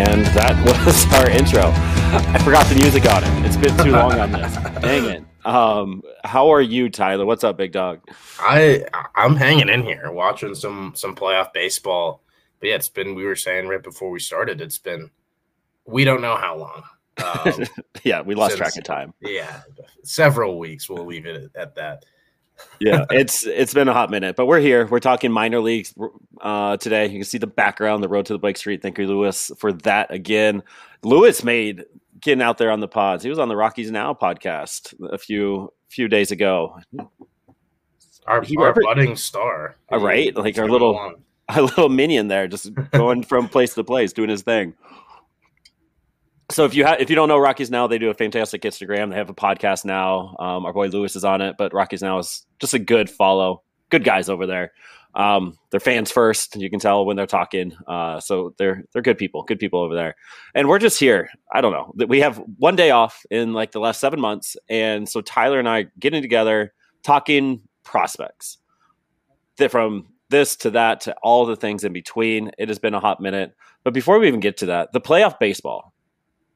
And that was our intro. I forgot the music on it. It's been too long on this. Dang it. Um, how are you, Tyler? What's up, big dog? I I'm hanging in here, watching some some playoff baseball. But yeah, it's been. We were saying right before we started, it's been. We don't know how long. Um, yeah, we lost since, track of time. Yeah, several weeks. We'll leave it at that yeah, it's it's been a hot minute, but we're here. We're talking minor leagues uh, today. You can see the background, the road to the Blake Street. Thank you, Lewis, for that again. Lewis made getting out there on the pods. He was on the Rockies Now podcast a few few days ago. Our, he, our budding star, right, like our little our little minion there, just going from place to place, doing his thing so if you ha- if you don't know Rockies Now, they do a fantastic Instagram. They have a podcast now. Um, our boy Lewis is on it, but Rockies Now is just a good follow. Good guys over there. Um, they're fans first. You can tell when they're talking. Uh, so they're they're good people. Good people over there. And we're just here. I don't know. We have one day off in like the last seven months, and so Tyler and I getting together, talking prospects. That from this to that to all the things in between. It has been a hot minute. But before we even get to that, the playoff baseball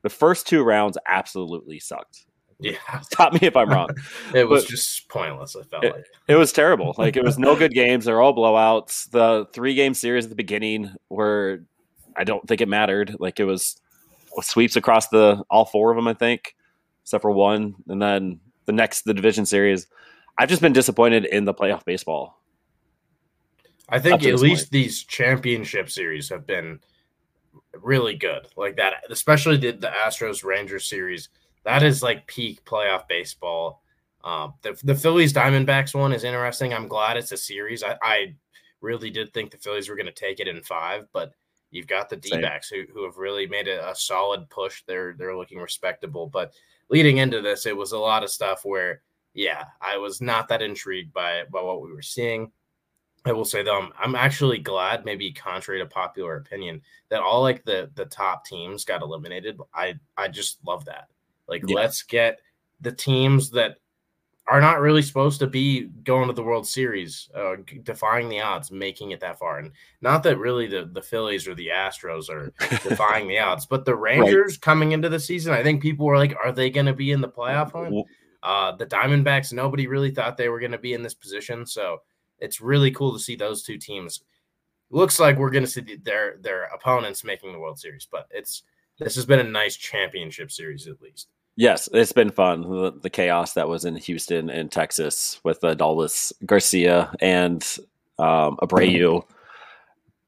the first two rounds absolutely sucked. Yeah. Stop me if I'm wrong. it was but just pointless, I felt it, like. It was terrible. Like it was no good games. They're all blowouts. The three game series at the beginning were I don't think it mattered. Like it was sweeps across the all four of them, I think, except for one. And then the next the division series. I've just been disappointed in the playoff baseball. I think at least point. these championship series have been really good. Like that, especially the, the Astros Rangers series. That is like peak playoff baseball. Um, the, the Phillies Diamondbacks one is interesting. I'm glad it's a series. I, I really did think the Phillies were going to take it in five, but you've got the D backs who, who have really made a, a solid push. They're they're looking respectable. But leading into this, it was a lot of stuff where, yeah, I was not that intrigued by by what we were seeing. I will say though, I'm, I'm actually glad, maybe contrary to popular opinion, that all like the the top teams got eliminated. I I just love that. Like, yeah. let's get the teams that are not really supposed to be going to the World Series, uh, defying the odds, making it that far. And not that really the, the Phillies or the Astros are defying the odds, but the Rangers right. coming into the season, I think people were like, are they going to be in the playoff hunt? Uh, the Diamondbacks, nobody really thought they were going to be in this position. So it's really cool to see those two teams. Looks like we're going to see their their opponents making the World Series, but it's this has been a nice championship series at least. Yes, it's been fun. The, the chaos that was in Houston and Texas with Adolis Garcia and um, Abreu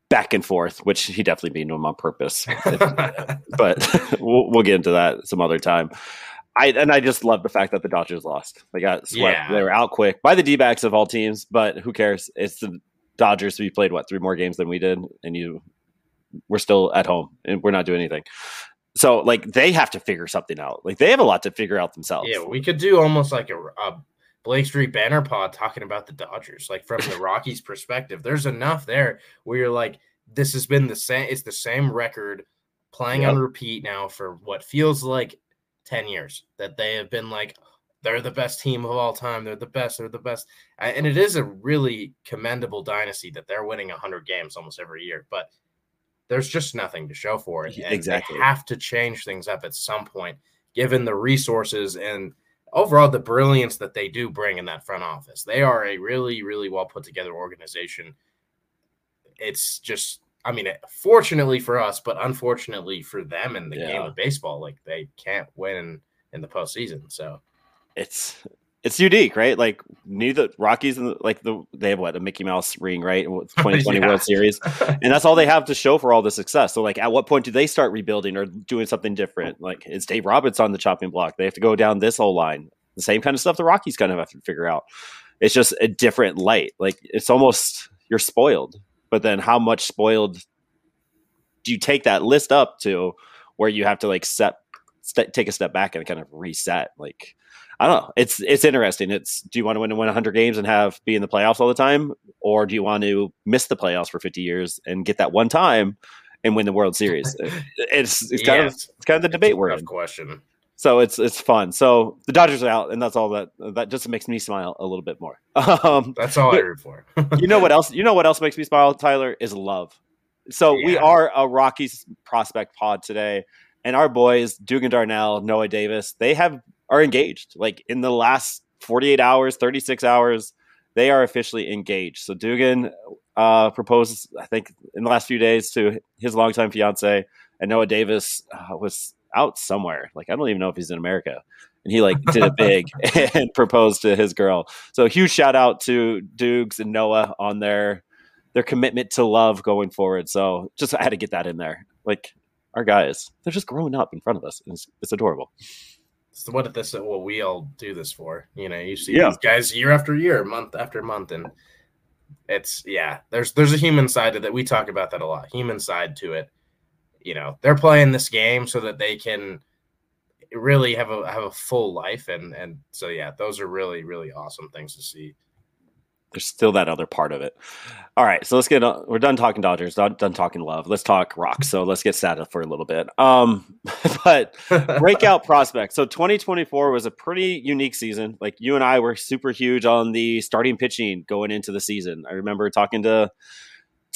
back and forth, which he definitely beat him on purpose. but we'll, we'll get into that some other time. I and I just love the fact that the Dodgers lost. They got swept. Yeah. They were out quick by the D backs of all teams, but who cares? It's the Dodgers. We played what three more games than we did, and you we're still at home and we're not doing anything. So like they have to figure something out. Like they have a lot to figure out themselves. Yeah, we could do almost like a, a Blake Street Banter pod talking about the Dodgers, like from the Rockies' perspective. There's enough there where you're like, this has been the same. It's the same record playing yep. on repeat now for what feels like 10 years that they have been like they're the best team of all time they're the best they're the best and it is a really commendable dynasty that they're winning 100 games almost every year but there's just nothing to show for it and exactly. they have to change things up at some point given the resources and overall the brilliance that they do bring in that front office. They are a really really well put together organization. It's just I mean, fortunately for us, but unfortunately for them in the yeah. game of baseball, like they can't win in the postseason. So it's it's unique, right? Like neither Rockies and like the they have what a Mickey Mouse ring, right? Twenty twenty yeah. World Series, and that's all they have to show for all the success. So, like, at what point do they start rebuilding or doing something different? Like, is Dave Roberts on the chopping block? They have to go down this whole line. The same kind of stuff the Rockies kind of have to figure out. It's just a different light. Like, it's almost you're spoiled but then how much spoiled do you take that list up to where you have to like set st- take a step back and kind of reset like I don't know. It's it's interesting. It's do you want to win win 100 games and have be in the playoffs all the time, or do you want to miss the playoffs for 50 years and get that one time and win the World Series? it's it's kind yeah, of it's kind of the debate we're in. Question. So it's it's fun. So the Dodgers are out, and that's all that that just makes me smile a little bit more. Um, that's all I root for. you know what else? You know what else makes me smile, Tyler? Is love. So yeah. we are a Rockies prospect pod today, and our boys Dugan Darnell, Noah Davis, they have are engaged. Like in the last 48 hours, 36 hours, they are officially engaged. So Dugan uh, proposed, I think, in the last few days to his longtime fiance, and Noah Davis uh, was out somewhere. Like I don't even know if he's in America, and he like did a big and proposed to his girl. So huge shout out to Dukes and Noah on their their commitment to love going forward. So just I had to get that in there. Like our guys, they're just growing up in front of us. It's, it's adorable. So what did this what we all do this for. You know, you see yeah. these guys year after year, month after month, and it's yeah. There's there's a human side to that. We talk about that a lot. Human side to it. You know, they're playing this game so that they can really have a have a full life, and and so yeah, those are really really awesome things to see there's still that other part of it. All right, so let's get on. we're done talking Dodgers, done, done talking love. Let's talk rock So let's get sad for a little bit. Um, but breakout prospect. So 2024 was a pretty unique season. Like you and I were super huge on the starting pitching going into the season. I remember talking to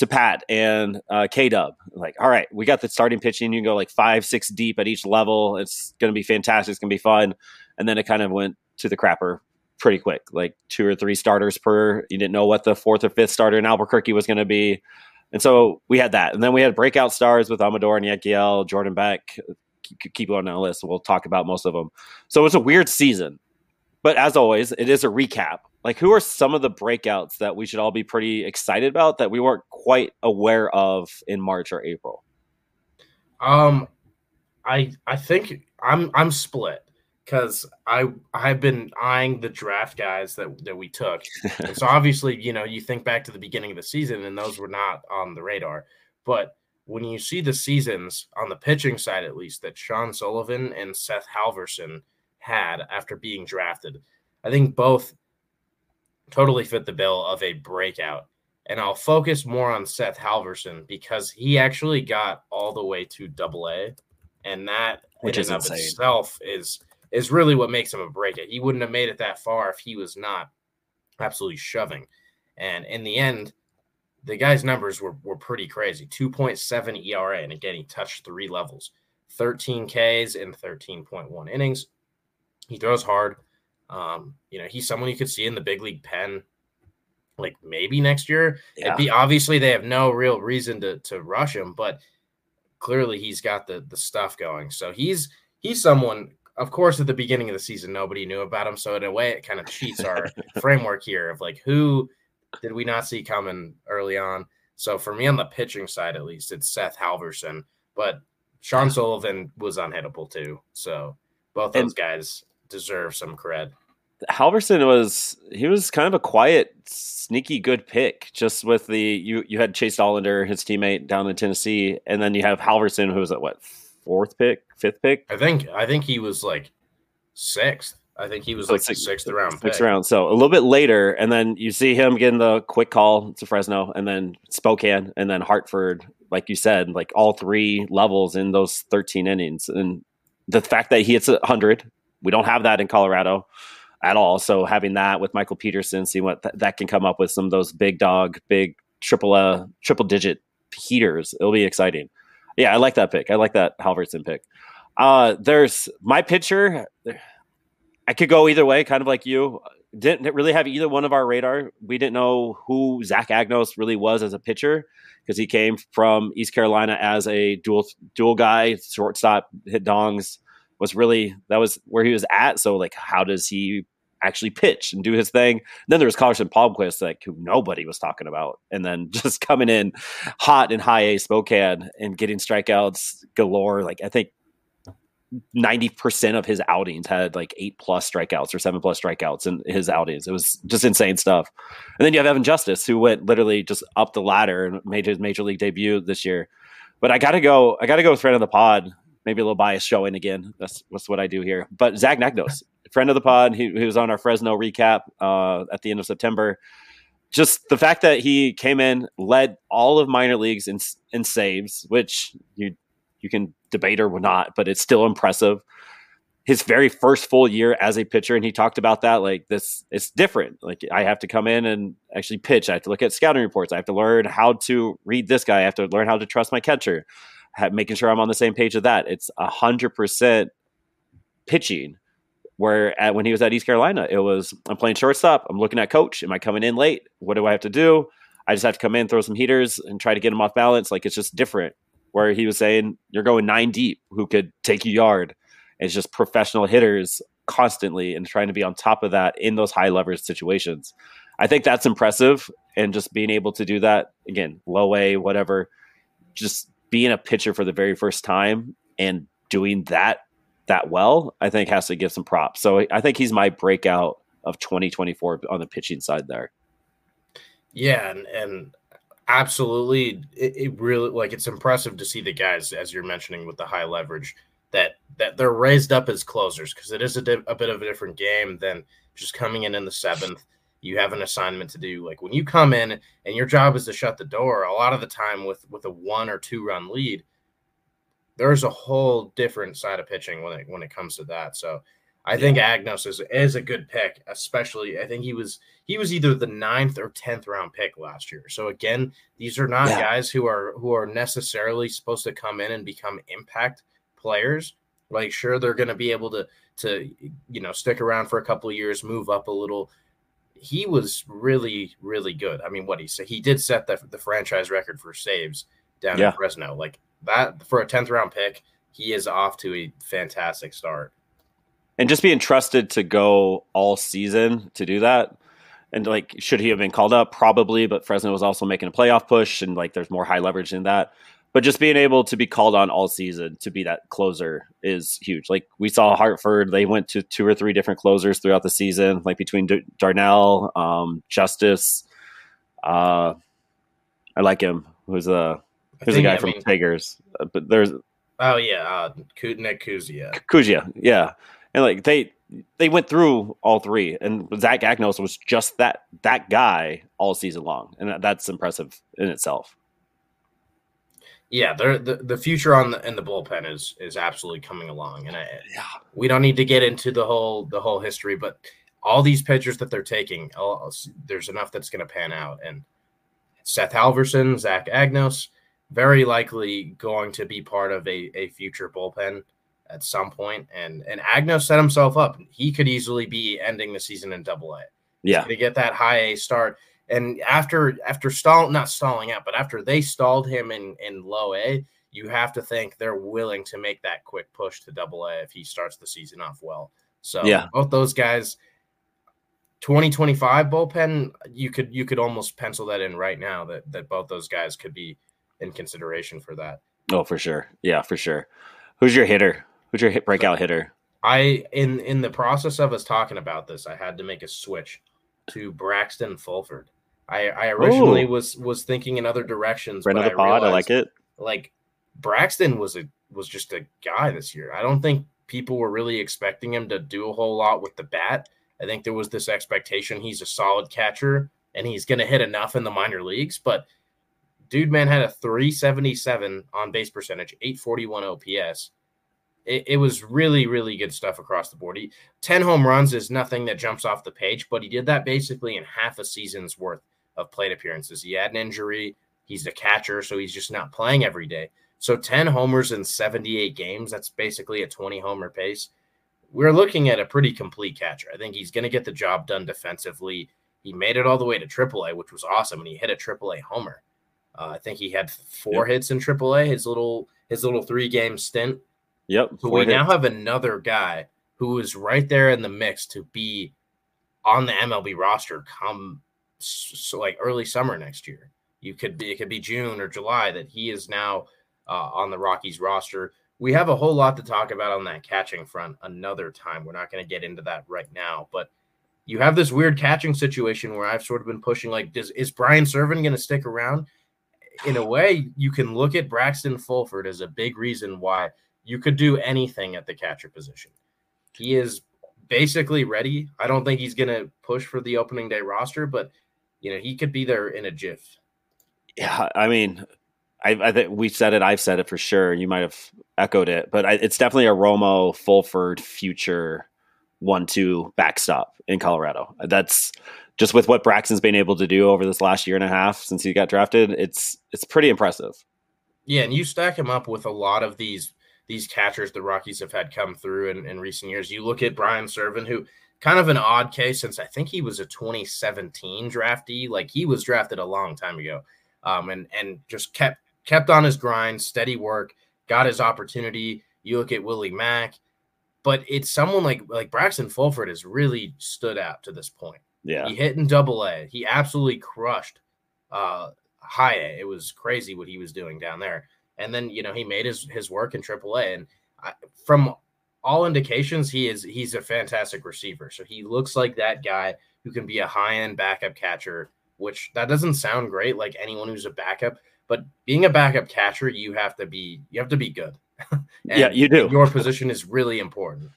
to Pat and uh, K Dub. Like, all right, we got the starting pitching. You can go like five, six deep at each level. It's going to be fantastic. It's going to be fun. And then it kind of went to the crapper pretty quick, like two or three starters per. You didn't know what the fourth or fifth starter in Albuquerque was going to be. And so we had that. And then we had breakout stars with Amador and Yanquiel, Jordan Beck. Keep, going on the list. We'll talk about most of them. So it's a weird season. But as always, it is a recap. Like, who are some of the breakouts that we should all be pretty excited about that we weren't quite aware of in March or April? Um, I I think I'm I'm split because I I've been eyeing the draft guys that that we took. and so obviously, you know, you think back to the beginning of the season, and those were not on the radar. But when you see the seasons on the pitching side, at least that Sean Sullivan and Seth Halvorsen had after being drafted, I think both totally fit the bill of a breakout. And I'll focus more on Seth Halvorsen because he actually got all the way to double A. And that Which in is of itself is is really what makes him a breakout. He wouldn't have made it that far if he was not absolutely shoving. And in the end, the guy's numbers were, were pretty crazy 2.7 ERA, and again, he touched three levels 13 Ks in 13.1 innings. He throws hard. Um, you know, he's someone you could see in the big league pen like maybe next year. Yeah. It'd be obviously they have no real reason to to rush him, but clearly he's got the the stuff going. So he's he's someone of course, at the beginning of the season, nobody knew about him. So in a way, it kind of cheats our framework here of like who did we not see coming early on. So for me, on the pitching side, at least, it's Seth Halvorsen, but Sean Sullivan was unhittable too. So both those and guys deserve some cred. Halvorsen was he was kind of a quiet, sneaky good pick. Just with the you you had Chase Dollander, his teammate down in Tennessee, and then you have Halvorsen, who was at what fourth pick, fifth pick. I think I think he was like sixth. I think he was so like sixth round. Sixth pick. round. So a little bit later, and then you see him getting the quick call to Fresno, and then Spokane, and then Hartford. Like you said, like all three levels in those thirteen innings, and the fact that he hits a hundred, we don't have that in Colorado at all. So having that with Michael Peterson, see what th- that can come up with some of those big dog, big triple uh triple digit heaters. It'll be exciting. Yeah, I like that pick. I like that Halvorsen pick. Uh, there's my pitcher. I could go either way, kind of like you. Didn't really have either one of our radar. We didn't know who Zach Agnos really was as a pitcher because he came from East Carolina as a dual dual guy, shortstop, hit dongs. Was really that was where he was at. So like, how does he actually pitch and do his thing. And then there was Carson Palmquist, like who nobody was talking about, and then just coming in hot in high A Spokane and getting strikeouts galore. Like I think ninety percent of his outings had like eight plus strikeouts or seven plus strikeouts in his outings. It was just insane stuff. And then you have Evan Justice, who went literally just up the ladder and made his major league debut this year. But I gotta go. I gotta go with friend of the pod. Maybe a little bias showing again. That's that's what I do here. But Zach Agnos, friend of the pod. He, he was on our Fresno recap uh, at the end of September. Just the fact that he came in, led all of minor leagues in, in saves, which you you can debate or not, but it's still impressive. his very first full year as a pitcher, and he talked about that. Like this, it's different. Like I have to come in and actually pitch. I have to look at scouting reports. I have to learn how to read this guy. I have to learn how to trust my catcher. Making sure I'm on the same page of that. It's a hundred percent pitching. Where at, when he was at East Carolina, it was I'm playing shortstop. I'm looking at coach. Am I coming in late? What do I have to do? I just have to come in, throw some heaters, and try to get him off balance. Like it's just different. Where he was saying you're going nine deep, who could take a yard it's just professional hitters constantly and trying to be on top of that in those high leverage situations. I think that's impressive. And just being able to do that again, low A, whatever, just being a pitcher for the very first time and doing that that well, I think has to give some props. So I think he's my breakout of 2024 on the pitching side there. Yeah, and, and absolutely, it, it, really like it's impressive to see the guys as you're mentioning with the high leverage that that they're raised up as closers because it is a, di- a bit of a different game than just coming in in the seventh. You have an assignment to do. Like when you come in and your job is to shut the door. A lot of the time with with a one or two run lead, there's a whole different side of pitching when it when it comes to that. So I think Agnos is is a good pick, especially I think he was he was either the ninth or tenth round pick last year. So again, these are not yeah. guys who are who are necessarily supposed to come in and become impact players. Like, sure, they're going to be able to to you know stick around for a couple of years, move up a little. He was really, really good. I mean, what he said, he did set the, the franchise record for saves down yeah. in Fresno. Like that for a tenth round pick, he is off to a fantastic start. And just being trusted to go all season to do that, and like, should he have been called up? Probably, but Fresno was also making a playoff push, and like, there's more high leverage in that but just being able to be called on all season to be that closer is huge. Like we saw Hartford, they went to two or three different closers throughout the season, like between Darnell, um, Justice. Uh, I like him. Who's a who's a guy from Tigers? Uh, but there's oh yeah, uh, Nick Kuzia. Kuzia, yeah, and like they they went through all three, and Zach Agnos was just that that guy all season long, and that's impressive in itself yeah, the the future on the in the bullpen is is absolutely coming along, and I, yeah. we don't need to get into the whole the whole history, but all these pitchers that they're taking, all, there's enough that's going to pan out, and Seth Halvorsen, Zach Agnos, very likely going to be part of a, a future bullpen at some point, and and Agnos set himself up; he could easily be ending the season in Double A. Yeah, to get that high A start. And after after stall not stalling out, but after they stalled him in in low A, you have to think they're willing to make that quick push to double A if he starts the season off well. So yeah, both those guys 2025 bullpen, you could you could almost pencil that in right now that that both those guys could be in consideration for that. Oh, for sure. Yeah, for sure. Who's your hitter? Who's your hit breakout hitter? I in in the process of us talking about this, I had to make a switch to Braxton Fulford. I, I originally Ooh. was was thinking in other directions. For another I pod, I like it. Like Braxton was a was just a guy this year. I don't think people were really expecting him to do a whole lot with the bat. I think there was this expectation he's a solid catcher and he's going to hit enough in the minor leagues. But dude, man, had a 377 on base percentage, 841 OPS. It, it, was really, really good stuff across the board. He, 10 home runs is nothing that jumps off the page, but he did that basically in half a season's worth of plate appearances. He had an injury. He's the catcher, so he's just not playing every day. So 10 homers in 78 games, that's basically a 20 homer pace. We're looking at a pretty complete catcher. I think he's going to get the job done defensively. He made it all the way to AAA, which was awesome, and he hit a AAA homer. Uh, I think he had four yep. hits in AAA. His little his little three game stint. Yep. So we hits. now have another guy who is right there in the mix to be on the MLB roster come so like early summer next year. You could be it could be June or July that he is now uh, on the Rockies roster. We have a whole lot to talk about on that catching front another time. We're not going to get into that right now, but you have this weird catching situation where I've sort of been pushing like, does is Brian Serven going to stick around? In a way, you can look at Braxton Fulford as a big reason why you could do anything at the catcher position. He is basically ready. I don't think he's going to push for the opening day roster, but you know, he could be there in a jiff. Yeah, I mean, I, I think we've said it. I've said it for sure. You might have echoed it, but I, it's definitely a Romo Fulford future one-two backstop in Colorado. That's just with what Braxton's been able to do over this last year and a half since he got drafted. It's it's pretty impressive. Yeah, and you stack him up with a lot of these these catchers the Rockies have had come through in, in recent years. You look at Brian Serven, who kind of an odd case since I think he was a 2017 draftee. Like he was drafted a long time ago, um, and and just kept kept on his grind, steady work, got his opportunity. You look at Willie Mack, but it's someone like like Braxton Fulford has really stood out to this point. Yeah, he hit in Double A. He absolutely crushed uh, High A. It was crazy what he was doing down there. And then you know he made his his work in Triple A, and I, from all indications, he is he's a fantastic receiver. So he looks like that guy who can be a high end backup catcher. Which that doesn't sound great, like anyone who's a backup, but being a backup catcher, you have to be you have to be good. yeah, you do. Your position is really important.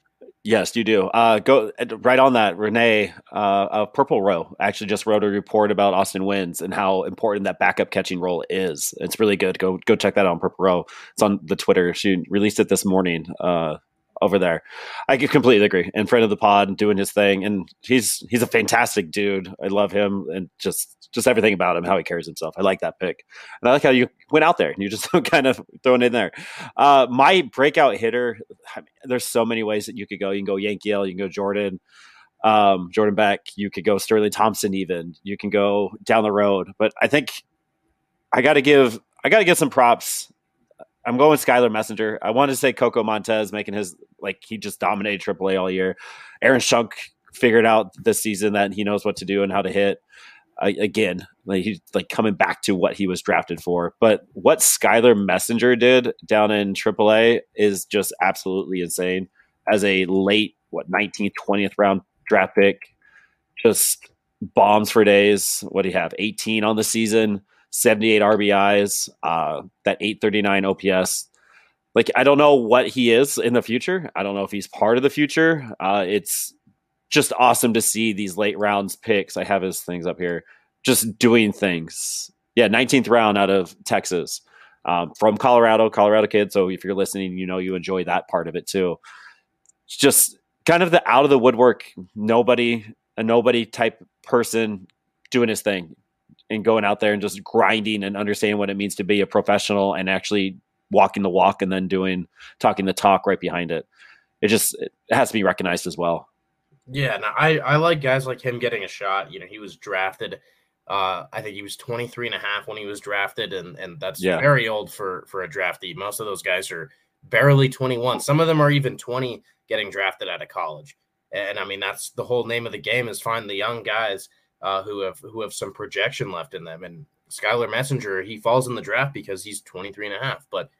Yes, you do. Uh, go right on that. Renee uh, of Purple Row actually just wrote a report about Austin Wynns and how important that backup catching role is. It's really good. Go go check that out on Purple Row. It's on the Twitter. She released it this morning. Uh, over there. I completely agree. In front of the pod, doing his thing, and he's he's a fantastic dude. I love him, and just just everything about him, how he carries himself. I like that pick, and I like how you went out there and you just kind of throwing it in there. Uh, my breakout hitter. I mean, there's so many ways that you could go. You can go Yankees. You can go Jordan. Um, Jordan Beck, you could go Sterling Thompson, even you can go down the road. But I think I got to give I got to give some props I'm going Skylar Messenger. I wanted to say Coco Montez making his like he just dominated AAA all year. Aaron Schunk figured out this season that he knows what to do and how to hit. Uh, again, like he's like coming back to what he was drafted for. But what Skylar Messenger did down in AAA is just absolutely insane. As a late what 19th, 20th round draft pick, just bombs for days. What do you have? 18 on the season 78 RBIs, uh, that 839 OPS. Like, I don't know what he is in the future. I don't know if he's part of the future. Uh, it's just awesome to see these late rounds picks. I have his things up here, just doing things. Yeah, 19th round out of Texas um, from Colorado, Colorado kid. So if you're listening, you know you enjoy that part of it too. It's just kind of the out of the woodwork, nobody, a nobody type person doing his thing and going out there and just grinding and understanding what it means to be a professional and actually walking the walk and then doing talking the talk right behind it. It just it has to be recognized as well. Yeah, no, I, I like guys like him getting a shot. You know, he was drafted uh, I think he was 23 and a half when he was drafted, and, and that's yeah. very old for, for a draftee. Most of those guys are barely 21. Some of them are even 20 getting drafted out of college. And I mean, that's the whole name of the game is find the young guys uh, who have who have some projection left in them. And Skylar Messenger, he falls in the draft because he's 23 and a half, but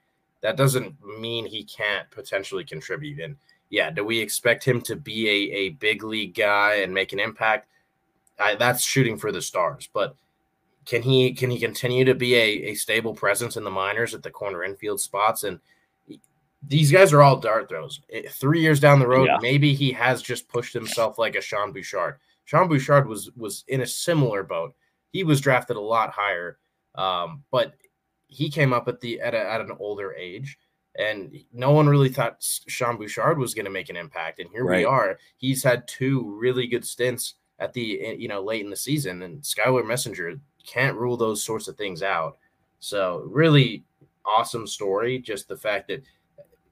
that doesn't mean he can't potentially contribute. And yeah, do we expect him to be a, a big league guy and make an impact? I, that's shooting for the stars, but can he can he continue to be a, a stable presence in the minors at the corner infield spots? And these guys are all dart throws. Three years down the road, yeah. maybe he has just pushed himself like a Sean Bouchard. Sean Bouchard was was in a similar boat. He was drafted a lot higher, um, but he came up at the at, a, at an older age, and no one really thought Sean Bouchard was going to make an impact. And here right. we are. He's had two really good stints at the eh, you know late in the season, and Skylar Messenger can't rule those sorts of things out. So really awesome story. Just the fact that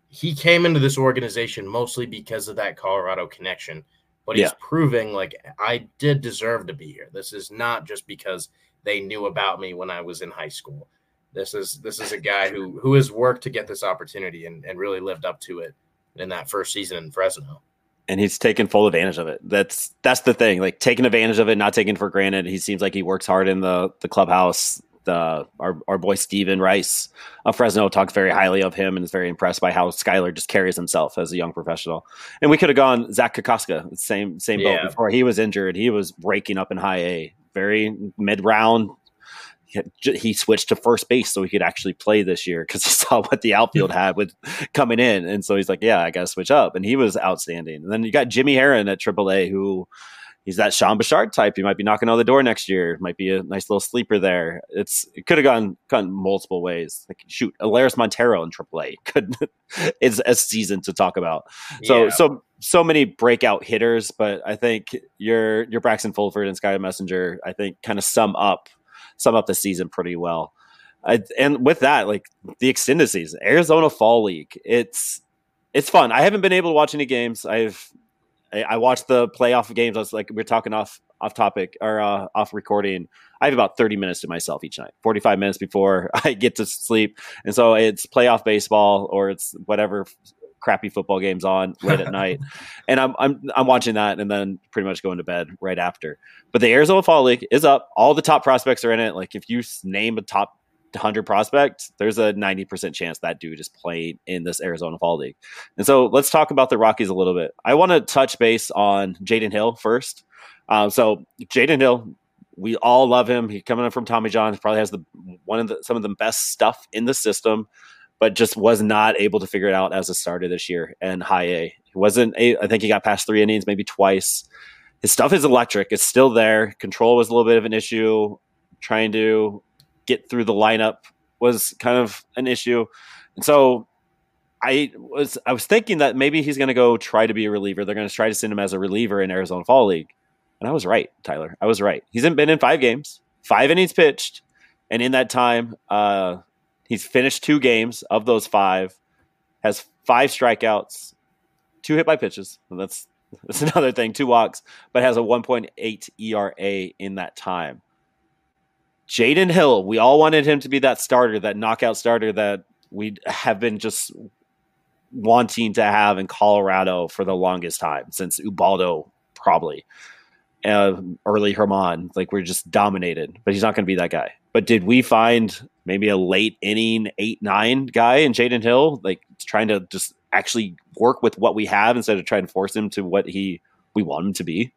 he came into this organization mostly because of that Colorado connection but he's yeah. proving like I did deserve to be here. This is not just because they knew about me when I was in high school. This is this is a guy who who has worked to get this opportunity and, and really lived up to it in that first season in Fresno. And he's taken full advantage of it. That's that's the thing. Like taking advantage of it, not taking for granted. He seems like he works hard in the the clubhouse the uh, our, our boy Steven Rice of Fresno talks very highly of him and is very impressed by how Skylar just carries himself as a young professional. And we could have gone Zach Kokoska, same same yeah. boat before he was injured. He was breaking up in high A, very mid round. He switched to first base so he could actually play this year because he saw what the outfield had with coming in, and so he's like, "Yeah, I got to switch up." And he was outstanding. And then you got Jimmy Herron at AAA, who he's that Sean Bouchard type. He might be knocking on the door next year. Might be a nice little sleeper there. It's it could have gone gone multiple ways. Like shoot, Elehuris Montero in AAA could is a season to talk about. So yeah. so so many breakout hitters, but I think your your Braxton Fulford and Sky Messenger, I think, kind of sum up sum up the season pretty well. I, and with that, like the extended season, Arizona Fall League, it's it's fun. I haven't been able to watch any games. I've I, I watched the playoff games. I was like, we're talking off off topic or uh, off recording. I have about 30 minutes to myself each night, 45 minutes before I get to sleep. And so it's playoff baseball or it's whatever crappy football games on late at night. And I'm, I'm, I'm watching that and then pretty much going to bed right after. But the Arizona Fall League is up. All the top prospects are in it. Like if you name a top 100 prospect, there's a 90% chance that dude is playing in this Arizona Fall League. And so let's talk about the Rockies a little bit. I want to touch base on Jaden Hill first. Um, so Jaden Hill, we all love him. He's coming up from Tommy John. He probably has the one of the some of the best stuff in the system, but just was not able to figure it out as a starter this year and high A. He wasn't. A, I think he got past three innings, maybe twice. His stuff is electric. It's still there. Control was a little bit of an issue. Trying to get through the lineup was kind of an issue. And so I was I was thinking that maybe he's going to go try to be a reliever. They're going to try to send him as a reliever in Arizona Fall League. And I was right, Tyler. I was right. He's been in five games, five innings pitched, and in that time, uh, he's finished two games of those five, has five strikeouts, two hit by pitches. And that's that's another thing, two walks, but has a 1.8 ERA in that time. Jaden Hill, we all wanted him to be that starter, that knockout starter that we have been just wanting to have in Colorado for the longest time since Ubaldo, probably. Uh, early Germán. like we're just dominated, but he's not going to be that guy. But did we find maybe a late inning eight nine guy in Jaden Hill, like trying to just actually work with what we have instead of trying to force him to what he we want him to be?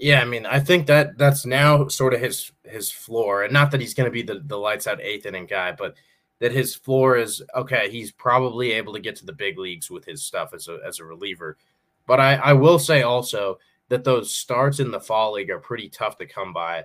Yeah, I mean, I think that that's now sort of his his floor, and not that he's going to be the the lights out eighth inning guy, but that his floor is okay. He's probably able to get to the big leagues with his stuff as a as a reliever. But I I will say also that those starts in the fall league are pretty tough to come by,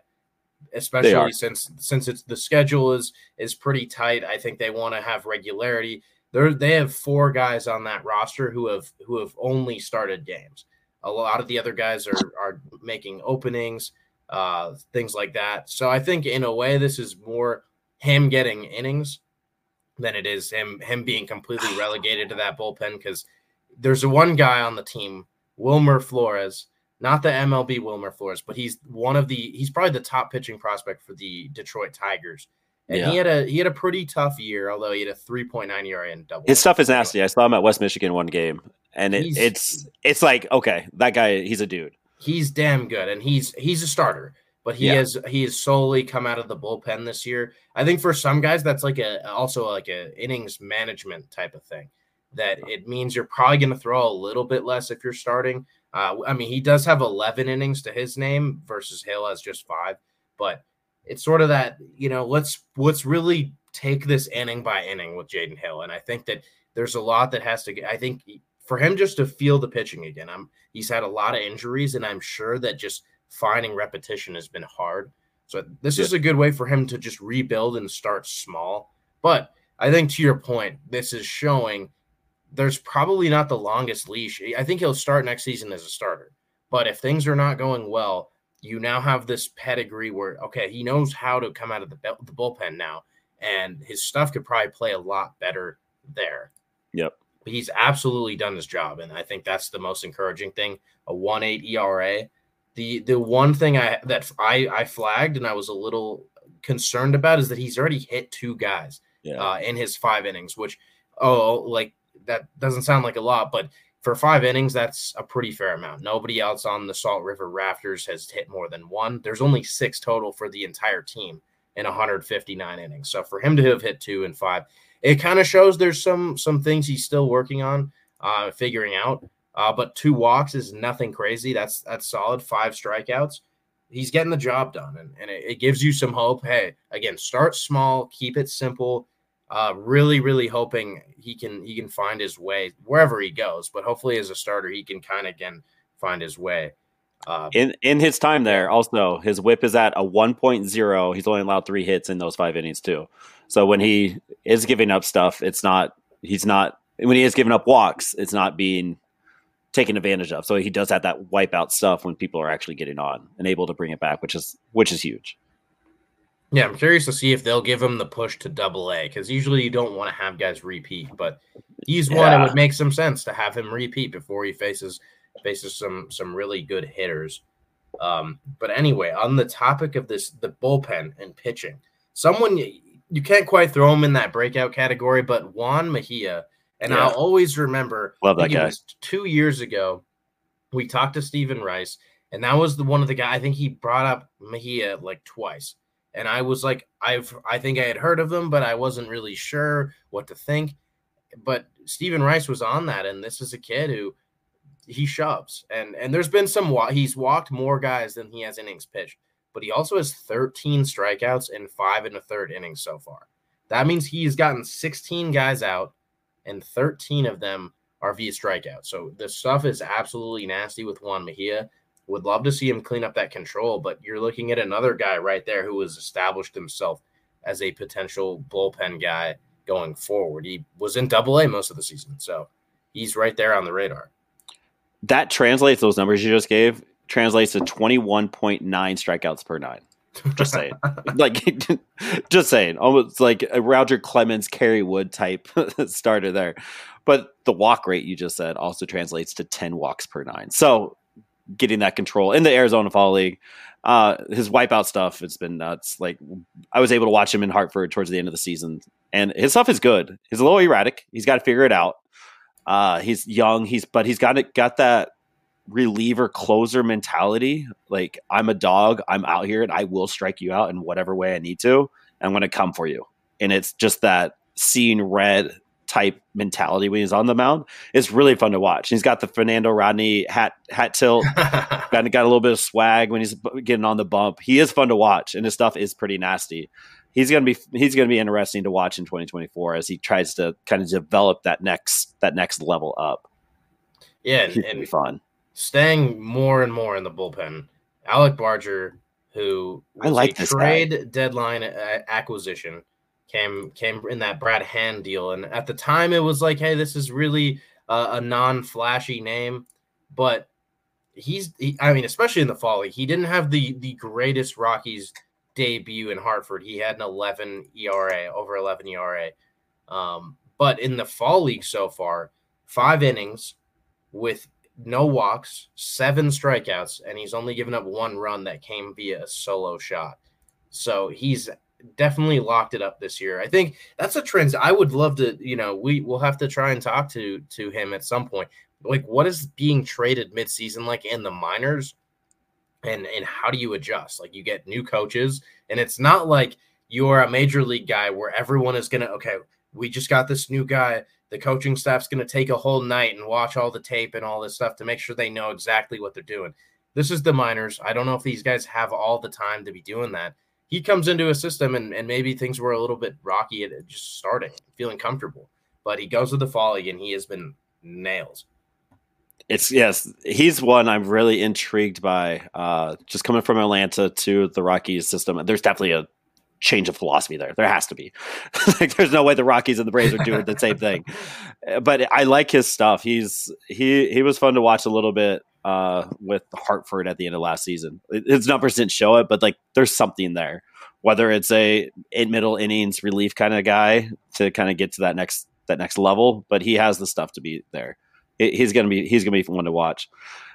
especially since since it's the schedule is is pretty tight. I think they want to have regularity. They they have four guys on that roster who have who have only started games. A lot of the other guys are are making openings, uh, things like that. So I think in a way this is more him getting innings than it is him him being completely relegated to that bullpen because there's a one guy on the team, Wilmer Flores, not the MLB Wilmer Flores, but he's one of the he's probably the top pitching prospect for the Detroit Tigers. And yeah. he had a he had a pretty tough year, although he had a 3.9 ERA and double. His stuff is nasty. I saw him at West Michigan one game, and it, it's it's like okay, that guy, he's a dude. He's damn good, and he's he's a starter. But he yeah. has he has solely come out of the bullpen this year. I think for some guys, that's like a also like a innings management type of thing. That it means you're probably going to throw a little bit less if you're starting. Uh, I mean, he does have 11 innings to his name versus Hill has just five, but it's sort of that you know let's let's really take this inning by inning with Jaden Hill, and I think that there's a lot that has to get. I think for him just to feel the pitching again, I'm he's had a lot of injuries, and I'm sure that just finding repetition has been hard. So this yeah. is a good way for him to just rebuild and start small. But I think to your point, this is showing there's probably not the longest leash. I think he'll start next season as a starter. But if things are not going well, you now have this pedigree where okay, he knows how to come out of the, the bullpen now, and his stuff could probably play a lot better there. Yep. He's absolutely done his job, and I think that's the most encouraging thing. A one eight ERA. The the one thing I that I I flagged and I was a little concerned about is that he's already hit two guys yeah. uh, in his five innings, which oh like that doesn't sound like a lot, but for five innings, that's a pretty fair amount. Nobody else on the Salt River Rafters has hit more than one. There's only six total for the entire team in 159 innings. So for him to have hit two and five, it kind of shows there's some some things he's still working on, uh, figuring out. Uh, but two walks is nothing crazy. That's that's solid. Five strikeouts. He's getting the job done, and, and it, it gives you some hope. Hey, again, start small, keep it simple uh, really, really hoping he can he can find his way wherever he goes. But hopefully, as a starter, he can kind of again find his way. Uh, in in his time there, also his WHIP is at a 1.0. He's only allowed three hits in those five innings too. So when he is giving up stuff, it's not he's not when he is giving up walks, it's not being taken advantage of. So he does have that wipeout stuff when people are actually getting on and able to bring it back, which is which is huge. Yeah, I'm curious to see if they'll give him the push to double A because usually you don't want to have guys repeat, but he's yeah. one it would make some sense to have him repeat before he faces faces some some really good hitters. Um, but anyway, on the topic of this, the bullpen and pitching, someone you, can't quite throw him in that breakout category, but Juan Mejia, and yeah. I'll always remember. Love that guy. two years ago, we talked to Stephen Rice, and that was the one of the guy. I think he brought up Mejia like twice, and I was like, I've I think I had heard of him, but I wasn't really sure what to think. But Stephen Rice was on that, and this is a kid who he shoves and and there's been some he's walked more guys than he has innings pitched but he also has 13 strikeouts in five and a third innings so far. That means he's gotten 16 guys out and 13 of them are via strikeout. So the stuff is absolutely nasty with juan mejia. Would love to see him clean up that control but you're looking at another guy right there who has established himself as a potential bullpen guy going forward. He was in double a most of the season so he's right there on the radar. That translates those numbers you just gave translates to 21.9 strikeouts per nine. Just saying. like just saying. Almost like a Roger Clemens, Kerry Wood type starter there. But the walk rate you just said also translates to 10 walks per nine. So getting that control in the Arizona Fall League. Uh, his wipeout stuff, it's been nuts. Like I was able to watch him in Hartford towards the end of the season, and his stuff is good. He's a little erratic. He's got to figure it out. Uh, he's young. He's but he's got it, got that reliever closer mentality. Like I'm a dog. I'm out here and I will strike you out in whatever way I need to. I'm going to come for you. And it's just that seeing red type mentality when he's on the mound. It's really fun to watch. He's got the Fernando Rodney hat hat tilt. got got a little bit of swag when he's getting on the bump. He is fun to watch, and his stuff is pretty nasty he's gonna be he's gonna be interesting to watch in 2024 as he tries to kind of develop that next that next level up. Yeah, and, and be fun. Staying more and more in the bullpen, Alec Barger, who I like this trade guy. deadline acquisition, came came in that Brad Hand deal, and at the time it was like, hey, this is really a, a non flashy name, but he's he, I mean, especially in the fall, he didn't have the the greatest Rockies debut in Hartford, he had an 11 ERA, over 11 ERA. Um, but in the fall league so far, five innings with no walks, seven strikeouts, and he's only given up one run that came via a solo shot. So he's definitely locked it up this year. I think that's a trend. I would love to, you know, we will have to try and talk to to him at some point. Like, what is being traded midseason like in the minors? and and how do you adjust like you get new coaches and it's not like you're a major league guy where everyone is gonna okay we just got this new guy the coaching staff's gonna take a whole night and watch all the tape and all this stuff to make sure they know exactly what they're doing. This is the minors. I don't know if these guys have all the time to be doing that. He comes into a system and, and maybe things were a little bit rocky at just starting feeling comfortable but he goes to the fall and he has been nails. It's yes, he's one I'm really intrigued by. Uh, just coming from Atlanta to the Rockies system, there's definitely a change of philosophy there. There has to be. like, there's no way the Rockies and the Braves are doing the same thing. But I like his stuff. He's he he was fun to watch a little bit uh, with Hartford at the end of last season. His numbers didn't show it, but like there's something there. Whether it's a in middle innings relief kind of guy to kind of get to that next that next level, but he has the stuff to be there he's gonna be he's gonna be one to watch.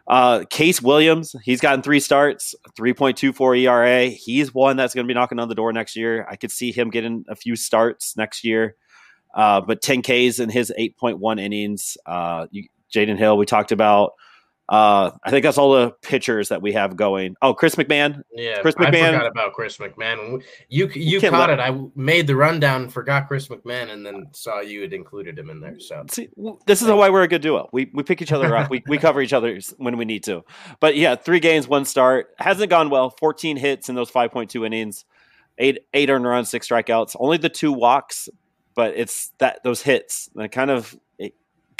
Uh, Case Williams, he's gotten three starts, 3.24 ERA. He's one that's going to be knocking on the door next year. I could see him getting a few starts next year. Uh, but 10 Ks in his 8.1 innings. Uh, Jaden Hill, we talked about. Uh, I think that's all the pitchers that we have going. Oh, Chris McMahon. Yeah, Chris McMahon. I forgot about Chris McMahon. You you, you caught it. I made the rundown, forgot Chris McMahon, and then saw you had included him in there. So See, this is why we're a good duo. We we pick each other up. we we cover each other when we need to. But yeah, three games, one start. Hasn't gone well. Fourteen hits in those five point two innings. Eight eight earned runs, six strikeouts. Only the two walks, but it's that those hits that kind of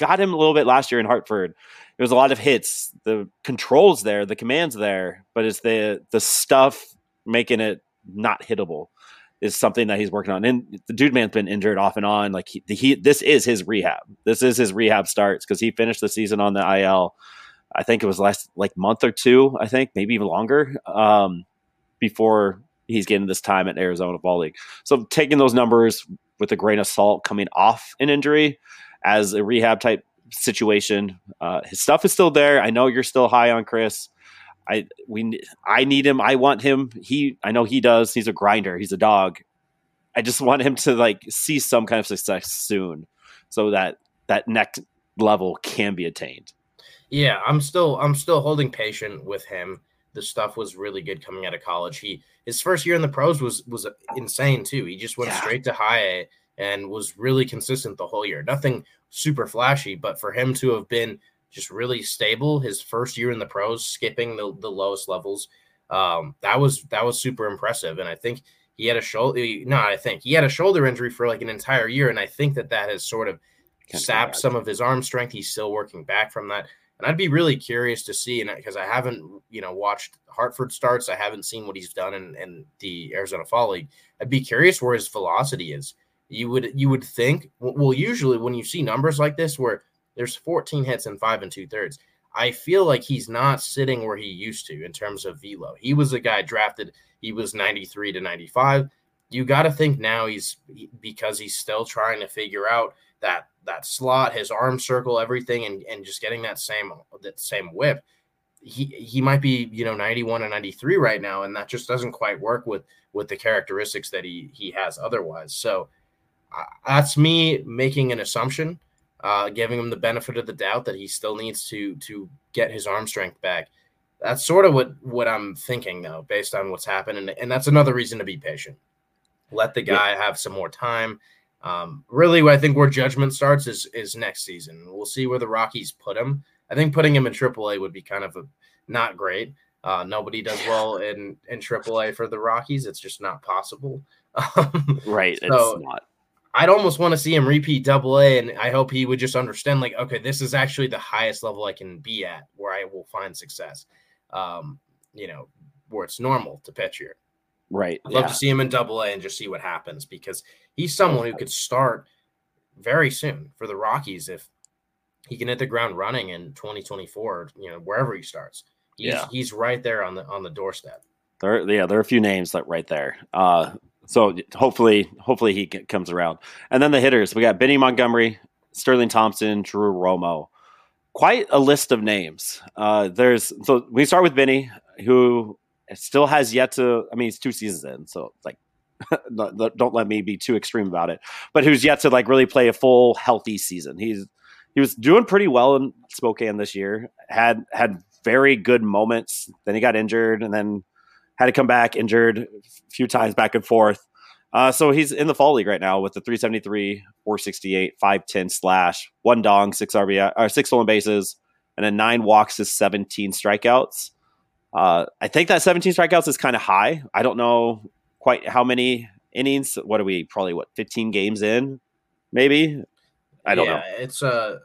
got him a little bit last year in Hartford. It was a lot of hits. The controls there, the commands there, but it's the the stuff making it not hittable is something that he's working on. And the dude man's been injured off and on. Like he, he this is his rehab. This is his rehab starts because he finished the season on the IL. I think it was last like month or two. I think maybe even longer um, before he's getting this time at Arizona Fall League. So taking those numbers with a grain of salt coming off an injury as a rehab type situation, uh, his stuff is still there. I know you're still high on Chris. I we I need him. I want him. He I know he does. He's a grinder. He's a dog. I just want him to like see some kind of success soon, so that that next level can be attained. Yeah, I'm still I'm still holding patient with him. The stuff was really good coming out of college. He his first year in the pros was was insane too. He just went yeah. straight to high A and was really consistent the whole year. Nothing super flashy, but for him to have been just really stable his first year in the pros, skipping the, the lowest levels. Um, that was that was super impressive, and I think he had a shoulder. No, I think he had a shoulder injury for like an entire year, and I think that that has sort of sapped some of his arm strength. He's still working back from that, and I'd be really curious to see, and because I haven't you know watched Hartford starts, I haven't seen what he's done in, in the Arizona Fall League. I'd be curious where his velocity is. You would you would think well usually when you see numbers like this where there's 14 hits and five and two thirds. I feel like he's not sitting where he used to in terms of velo. He was a guy drafted, he was 93 to 95. You got to think now he's because he's still trying to figure out that that slot, his arm circle, everything, and, and just getting that same that same whip. He he might be you know 91 and 93 right now, and that just doesn't quite work with with the characteristics that he he has otherwise. So that's me making an assumption uh, giving him the benefit of the doubt that he still needs to to get his arm strength back. That's sort of what what I'm thinking though, based on what's happened, and, and that's another reason to be patient. Let the guy yeah. have some more time. Um, really, I think where judgment starts is is next season. We'll see where the Rockies put him. I think putting him in AAA would be kind of a not great. Uh, nobody does well in in AAA for the Rockies. It's just not possible. right. So, it's not. I'd almost want to see him repeat double A, and I hope he would just understand, like, okay, this is actually the highest level I can be at where I will find success. Um, you know, where it's normal to pitch here. Right. I'd love to see him in double A and just see what happens because he's someone who could start very soon for the Rockies if he can hit the ground running in 2024, you know, wherever he starts. He's, yeah. he's right there on the on the doorstep. There, yeah, there are a few names that right there. Uh, so hopefully, hopefully he comes around. And then the hitters, we got Benny Montgomery, Sterling Thompson, Drew Romo. Quite a list of names. Uh, there's so we start with Benny, who still has yet to. I mean, he's two seasons in, so like, don't let me be too extreme about it. But who's yet to like really play a full healthy season. He's he was doing pretty well in Spokane this year. Had had very good moments. Then he got injured, and then had to come back injured a few times back and forth. Uh, so he's in the fall league right now with the 373, 468, 510 slash, one dong, six RBI, or six stolen bases, and then nine walks to 17 strikeouts. Uh, I think that 17 strikeouts is kind of high. I don't know quite how many innings. What are we? Probably what 15 games in, maybe. I don't yeah, know. It's uh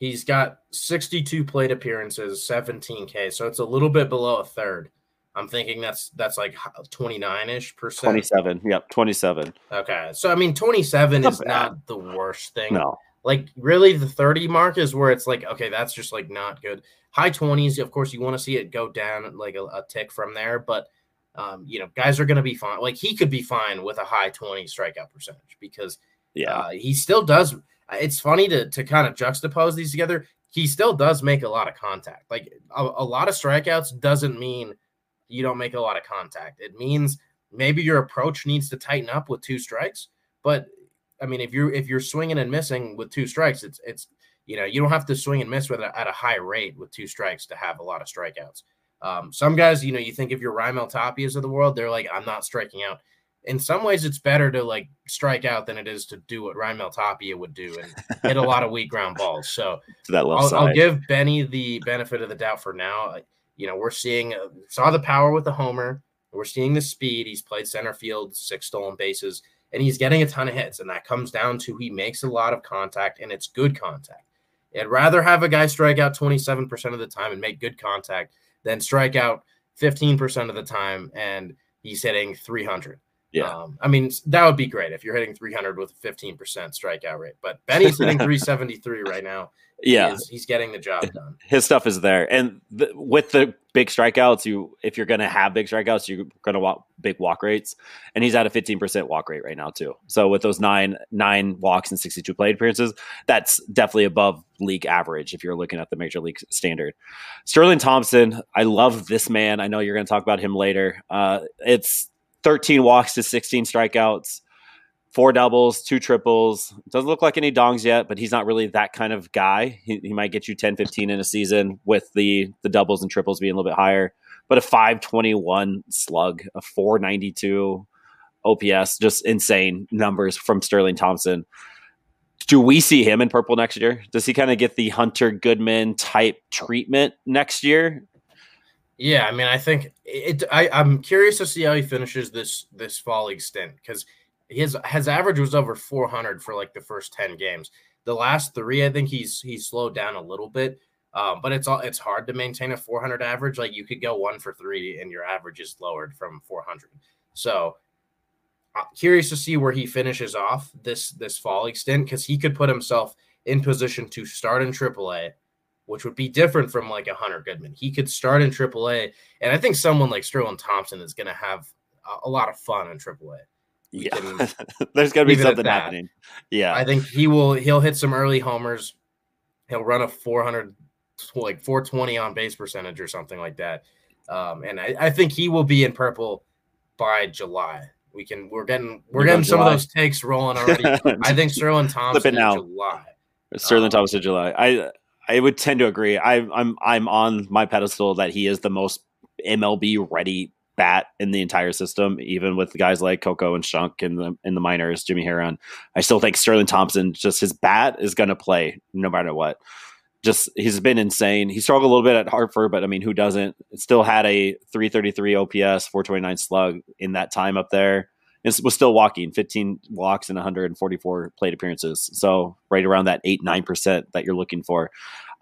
he's got 62 plate appearances, 17K, so it's a little bit below a third. I'm thinking that's that's like 29 ish percent. 27. Yep, 27. Okay, so I mean, 27 not is bad. not the worst thing. No, like really, the 30 mark is where it's like, okay, that's just like not good. High 20s, of course, you want to see it go down like a, a tick from there, but um, you know, guys are going to be fine. Like he could be fine with a high 20 strikeout percentage because yeah, uh, he still does. It's funny to to kind of juxtapose these together. He still does make a lot of contact. Like a, a lot of strikeouts doesn't mean you don't make a lot of contact. It means maybe your approach needs to tighten up with two strikes. But I mean, if you're if you're swinging and missing with two strikes, it's it's you know you don't have to swing and miss with a, at a high rate with two strikes to have a lot of strikeouts. Um, some guys, you know, you think if you're Raimel Tapias of the world, they're like, I'm not striking out. In some ways, it's better to like strike out than it is to do what Raimel Tapia would do and hit a lot of weak ground balls. So I'll, I'll, give Benny the benefit of the doubt for now you know, we're seeing uh, saw the power with the homer. We're seeing the speed. He's played center field, six stolen bases, and he's getting a ton of hits. And that comes down to he makes a lot of contact, and it's good contact. I'd rather have a guy strike out 27% of the time and make good contact than strike out 15% of the time and he's hitting 300. Yeah. Um, I mean, that would be great if you're hitting 300 with a 15% strikeout rate. But Benny's hitting 373 right now. Yeah, he's, he's, getting the job done. His stuff is there, and the, with the big strikeouts, you if you're going to have big strikeouts, you're going to want big walk rates, and he's at a 15% walk rate right now too. So with those nine nine walks and 62 plate appearances, that's definitely above league average if you're looking at the major league standard. Sterling Thompson, I love this man. I know you're going to talk about him later. Uh, it's 13 walks to 16 strikeouts, four doubles, two triples. Doesn't look like any dongs yet, but he's not really that kind of guy. He, he might get you 10, 15 in a season with the the doubles and triples being a little bit higher. But a 521 slug, a 492 OPS, just insane numbers from Sterling Thompson. Do we see him in purple next year? Does he kind of get the Hunter Goodman type treatment next year? Yeah, I mean, I think it. I, I'm curious to see how he finishes this this fall league stint because his his average was over 400 for like the first 10 games. The last three, I think he's he's slowed down a little bit, um, but it's all it's hard to maintain a 400 average. Like you could go one for three and your average is lowered from 400. So uh, curious to see where he finishes off this this fall extent because he could put himself in position to start in AAA which would be different from like a Hunter Goodman. He could start in AAA, and I think someone like Sterling Thompson is going to have a, a, lot of fun in AAA. We yeah, there's going to be something happening. Yeah, I think he will. He'll hit some early homers. He'll run a 400, like 420 on base percentage or something like that. Um, and I, I, think he will be in purple by July. We can. We're getting. We're getting some July. of those takes rolling already. I think Sterling Thompson in July. Sterling um, Thompson July. I I would tend to agree. I, I'm I'm on my pedestal that he is the most MLB ready bat in the entire system, even with guys like Coco and Schunk in the in the minors, Jimmy Herron. I still think Sterling Thompson, just his bat is going to play no matter what. Just he's been insane. He struggled a little bit at Hartford, but I mean, who doesn't? Still had a 333 OPS, 429 slug in that time up there and was still walking 15 walks and 144 plate appearances. So right around that eight, 9% that you're looking for.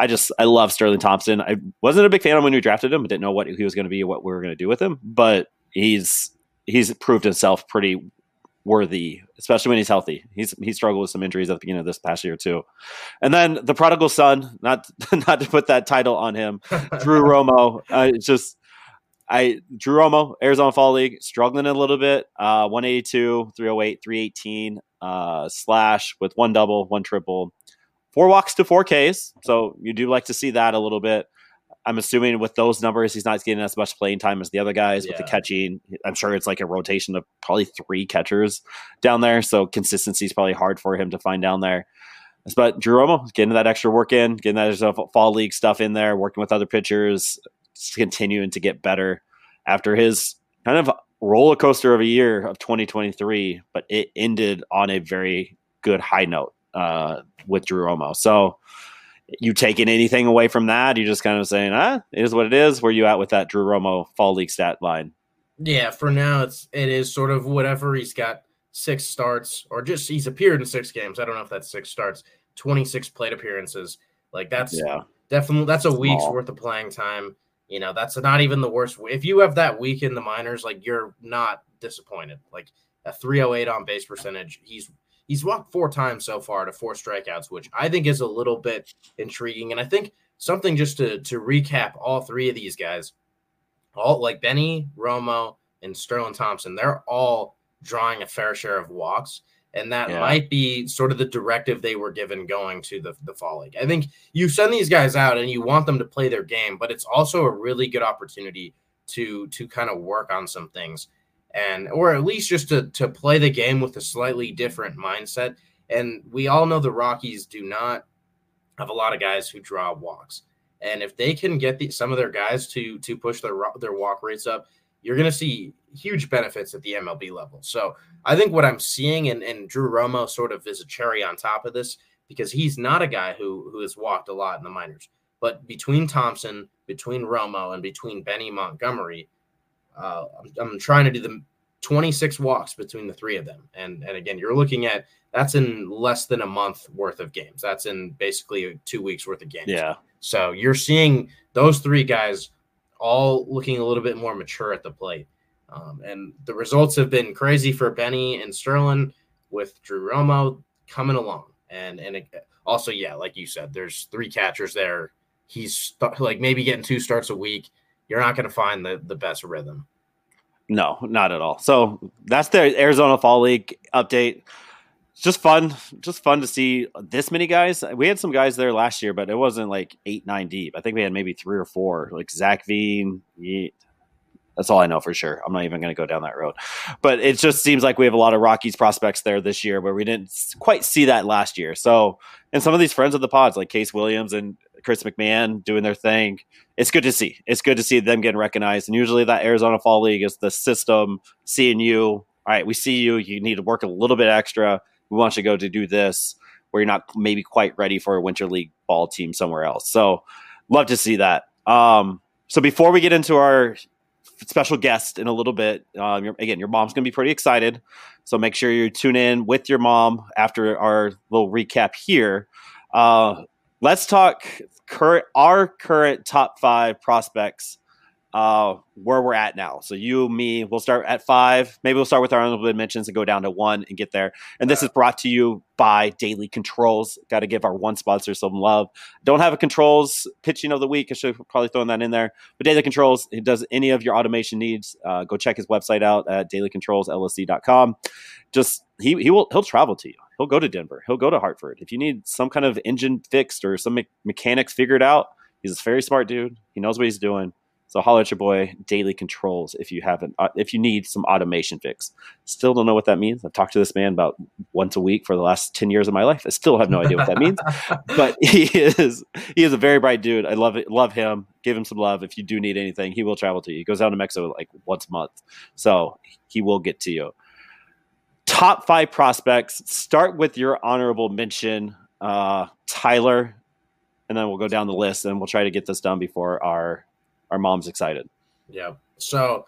I just, I love Sterling Thompson. I wasn't a big fan of when we drafted him. I didn't know what he was going to be, what we were going to do with him, but he's, he's proved himself pretty worthy, especially when he's healthy. He's he struggled with some injuries at the beginning of this past year too. And then the prodigal son, not not to put that title on him, Drew Romo. Uh, just I Drew Romo, Arizona Fall League, struggling a little bit. Uh, 182, 308, 318 uh, slash with one double, one triple, four walks to four Ks. So you do like to see that a little bit. I'm assuming with those numbers, he's not getting as much playing time as the other guys yeah. with the catching. I'm sure it's like a rotation of probably three catchers down there. So consistency is probably hard for him to find down there. But Drew Romo getting that extra work in, getting that fall league stuff in there, working with other pitchers, continuing to get better after his kind of roller coaster of a year of 2023, but it ended on a very good high note uh, with Drew Romo. So, you taking anything away from that? You just kind of saying, ah, it is what it is. Where you at with that Drew Romo fall league stat line? Yeah, for now it's it is sort of whatever he's got six starts or just he's appeared in six games. I don't know if that's six starts, 26 plate appearances. Like that's yeah. definitely that's a Small. week's worth of playing time. You know, that's not even the worst. If you have that week in the minors, like you're not disappointed. Like a 308 on base percentage, he's he's walked four times so far to four strikeouts, which I think is a little bit intriguing. And I think something just to to recap all three of these guys, all like Benny, Romo, and Sterling Thompson, they're all drawing a fair share of walks and that yeah. might be sort of the directive they were given going to the, the fall league. I think you send these guys out and you want them to play their game, but it's also a really good opportunity to to kind of work on some things and or at least just to to play the game with a slightly different mindset. And we all know the Rockies do not have a lot of guys who draw walks. And if they can get the, some of their guys to to push their their walk rates up, you're going to see huge benefits at the MLB level. So I think what I'm seeing, and, and Drew Romo sort of is a cherry on top of this because he's not a guy who who has walked a lot in the minors. But between Thompson, between Romo, and between Benny Montgomery, uh, I'm, I'm, trying to do the 26 walks between the three of them. And and again, you're looking at That's in less than a month worth of games. That's in basically two weeks worth of games. Yeah. So you're seeing those three guys all looking a little bit more mature at the plate. Um, and the results have been crazy for Benny and Sterling with Drew Romo coming along. And and it, also, yeah, like you said, there's three catchers there. He's like maybe getting two starts a week. You're not going to find the, the best rhythm. No, not at all. So that's the Arizona Fall League update. It's just fun, just fun to see this many guys. We had some guys there last year, but it wasn't like eight, nine deep. I think we had maybe three or four, like Zach Veen. That's all I know for sure. I'm not even going to go down that road. But it just seems like we have a lot of Rockies prospects there this year where we didn't quite see that last year. So, and some of these friends of the pods like Case Williams and Chris McMahon doing their thing. It's good to see. It's good to see them getting recognized. And usually that Arizona Fall League is the system seeing you. All right, we see you. You need to work a little bit extra. We want you to go to do this where you're not maybe quite ready for a winter league ball team somewhere else. So love to see that. Um, so before we get into our special guest in a little bit. Um, again, your mom's going to be pretty excited. So make sure you tune in with your mom after our little recap here. Uh, let's talk current our current top five prospects uh, where we're at now. So you, me, we'll start at five. Maybe we'll start with our honorable mentions and go down to one and get there. And this is brought to you by Daily Controls. Got to give our one sponsor some love. Don't have a controls pitching of the week. I should have probably thrown that in there. But Daily Controls, it does any of your automation needs. Uh, go check his website out at dailycontrolslsc.com. Just he he will he'll travel to you. He'll go to Denver. He'll go to Hartford. If you need some kind of engine fixed or some me- mechanics figured out, he's a very smart dude. He knows what he's doing so holler at your boy Daily Controls if you haven't uh, if you need some automation fix. Still don't know what that means. I've talked to this man about once a week for the last 10 years of my life. I still have no idea what that means. but he is he is a very bright dude. I love it. Love him. Give him some love. If you do need anything, he will travel to you. He goes down to Mexico like once a month. So he will get to you. Top five prospects. Start with your honorable mention, uh, Tyler, and then we'll go down the list and we'll try to get this done before our our mom's excited. Yeah. So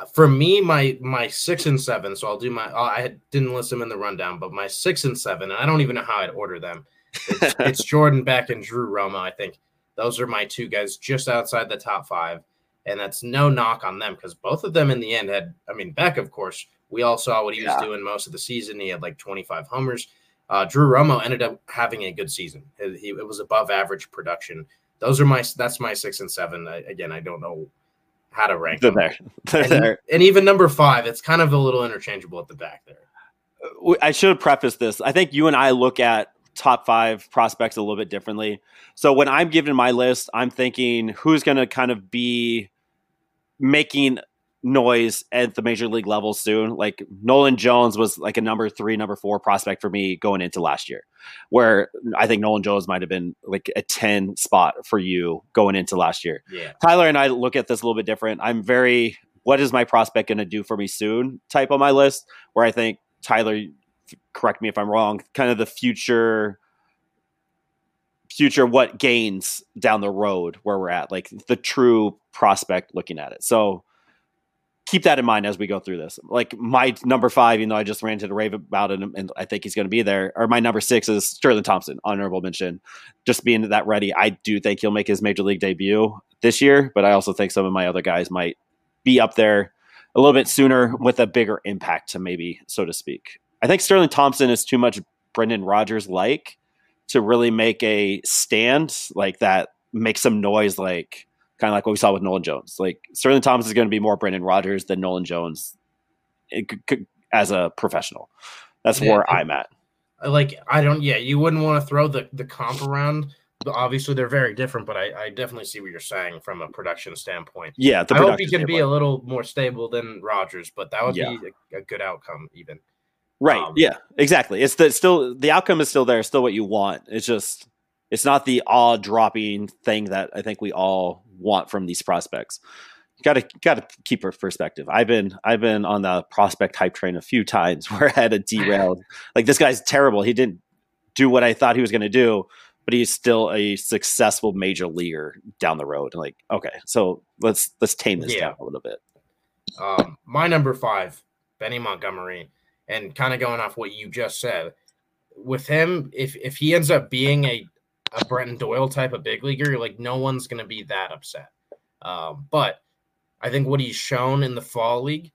uh, for me, my my six and seven. So I'll do my. Oh, I didn't list them in the rundown, but my six and seven. I don't even know how I'd order them. It's, it's Jordan Beck and Drew Romo. I think those are my two guys just outside the top five, and that's no knock on them because both of them in the end had. I mean, Beck, of course, we all saw what he yeah. was doing most of the season. He had like 25 homers. Uh, Drew Romo ended up having a good season. He, it was above average production those are my that's my six and seven. I, again, I don't know how to rank They're them. There. And, there. and even number five, it's kind of a little interchangeable at the back there. I should preface this. I think you and I look at top five prospects a little bit differently. So when I'm giving my list, I'm thinking who's going to kind of be making noise at the major league level soon. Like Nolan Jones was like a number three, number four prospect for me going into last year, where I think Nolan Jones might have been like a 10 spot for you going into last year. Yeah. Tyler and I look at this a little bit different. I'm very, what is my prospect going to do for me soon type on my list, where I think Tyler, correct me if I'm wrong, kind of the future future what gains down the road where we're at like the true prospect looking at it so keep that in mind as we go through this. Like my number five, even though I just ran to the rave about it, and I think he's going to be there. Or my number six is Sterling Thompson, honorable mention. Just being that ready, I do think he'll make his major league debut this year, but I also think some of my other guys might be up there a little bit sooner with a bigger impact to maybe, so to speak. I think Sterling Thompson is too much Brendan Rodgers like to really make a stand like that, make some noise like kind of like what we saw with Nolan Jones. Like Sterling Thompson is going to be more Brendan Rodgers than Nolan Jones as a professional. That's yeah, where I'm at. Like I don't, yeah, you wouldn't want to throw the the comp around. Obviously, they're very different, but I, I definitely see what you're saying from a production standpoint. Yeah, I hope he can be a little more stable than Rodgers, but that would yeah. be a, a, good outcome, even. Right. Um, yeah. Exactly. It's the still the outcome is still there, still what you want. It's just it's not the awe dropping thing that I think we all want from these prospects. Got to got to keep a perspective. I've been I've been on the prospect hype train a few times where I had a derailed. like this guy's terrible. He didn't do what I thought he was going to do, but he's still a successful major leaguer down the road. Like okay, so let's let's tame this yeah. down a little bit. Um, my number five, Benny Montgomery, and kind of going off what you just said, with him, if if he ends up being a a Brenton Doyle type of big leaguer, like no one's going to be that upset. Um, but I think what he's shown in the fall league,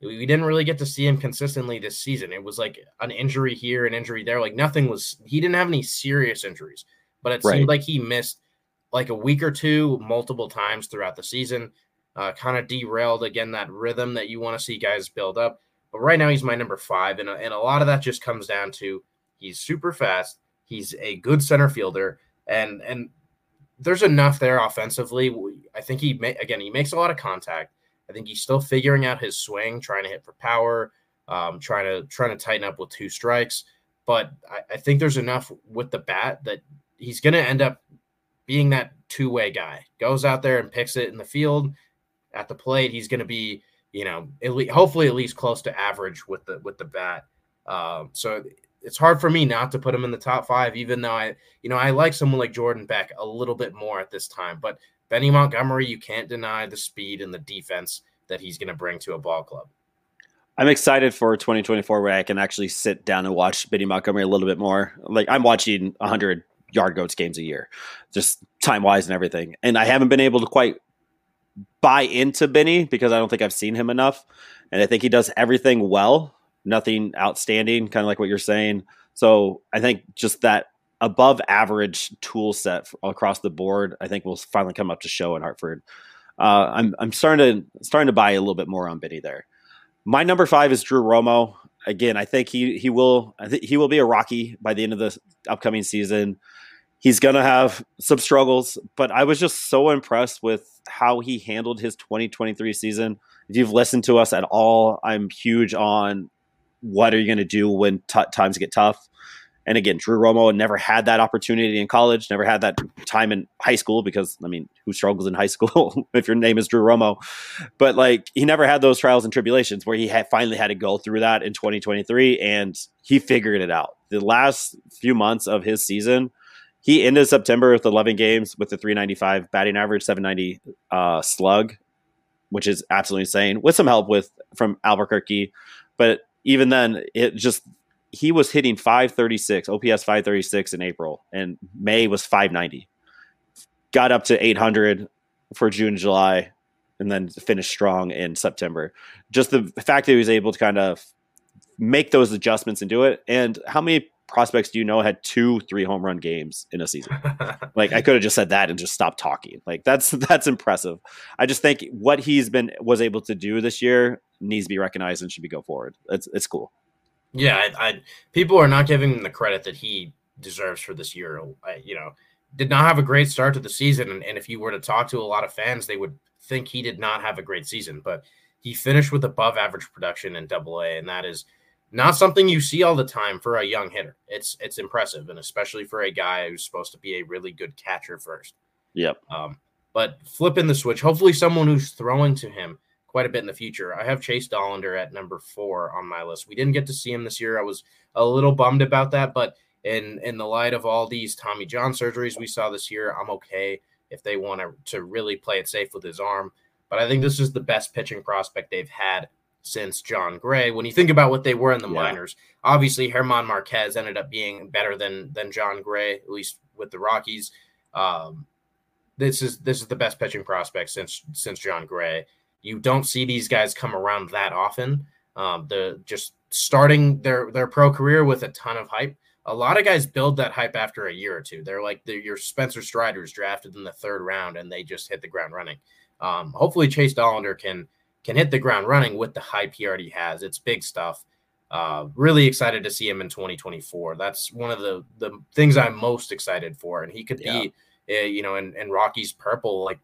we didn't really get to see him consistently this season. It was like an injury here, an injury there. Like nothing was. He didn't have any serious injuries, but it right. seemed like he missed like a week or two multiple times throughout the season. Uh, kind of derailed again that rhythm that you want to see guys build up. But right now he's my number five, and and a lot of that just comes down to he's super fast He's a good center fielder, and and there's enough there offensively. I think he may, again he makes a lot of contact. I think he's still figuring out his swing, trying to hit for power, um, trying to trying to tighten up with two strikes. But I, I think there's enough with the bat that he's going to end up being that two way guy. Goes out there and picks it in the field. At the plate, he's going to be you know at least, hopefully at least close to average with the with the bat. Um, so it's hard for me not to put him in the top five, even though I, you know, I like someone like Jordan Beck a little bit more at this time. But Benny Montgomery, you can't deny the speed and the defense that he's going to bring to a ball club. I'm excited for 2024 where I can actually sit down and watch Benny Montgomery a little bit more. Like I'm watching 100 yard goats games a year, just time wise and everything. And I haven't been able to quite buy into Benny because I don't think I've seen him enough. And I think he does everything well nothing outstanding, kind of like what you're saying. So I think just that above average tool set across the board, I think will finally come up to show in Hartford. Uh, I'm I'm starting to starting to buy a little bit more on Biddy there. My number five is Drew Romo. Again, I think he he will I think he will be a Rocky by the end of the upcoming season. He's gonna have some struggles, but I was just so impressed with how he handled his 2023 season. If you've listened to us at all, I'm huge on what are you going to do when t- times get tough? And again, Drew Romo never had that opportunity in college, never had that time in high school because, I mean, who struggles in high school if your name is Drew Romo? But like, he never had those trials and tribulations where he had finally had to go through that in 2023 and he figured it out. The last few months of his season, he ended September with 11 games with a 395 batting average, 790 uh, slug, which is absolutely insane with some help with from Albuquerque. But even then, it just he was hitting 536, OPS 536 in April, and May was 590. Got up to 800 for June, July, and then finished strong in September. Just the fact that he was able to kind of make those adjustments and do it. And how many prospects do you know had two, three home run games in a season? like I could have just said that and just stopped talking. Like that's that's impressive. I just think what he's been was able to do this year needs to be recognized and should be go forward. It's it's cool. Yeah, I, I people are not giving him the credit that he deserves for this year. I, you know, did not have a great start to the season, and, and if you were to talk to a lot of fans, they would think he did not have a great season. But he finished with above average production in Double A, and that is not something you see all the time for a young hitter. It's it's impressive, and especially for a guy who's supposed to be a really good catcher first. Yep. Um, but flipping the switch, hopefully someone who's throwing to him quite a bit in the future. I have Chase Dollander at number four on my list. We didn't get to see him this year. I was a little bummed about that, but in in the light of all these Tommy John surgeries we saw this year, I'm okay if they want to, to really play it safe with his arm. But I think this is the best pitching prospect they've had since Jon Gray. When you think about what they were in the yeah. minors, obviously Germán Márquez ended up being better than than Jon Gray, at least with the Rockies. Um, this is this is the best pitching prospect since since Jon Gray. You don't see these guys come around that often. Um, the just starting their their pro career with a ton of hype. A lot of guys build that hype after a year or two. They're like they're your Spencer Striders drafted in the third round, and they just hit the ground running. Um, hopefully, Chase Dollander can can hit the ground running with the hype he already has. It's big stuff. Uh, really excited to see him in 2024. That's one of the the things I'm most excited for, and he could yeah. be, uh, you know, in, in Rockies purple like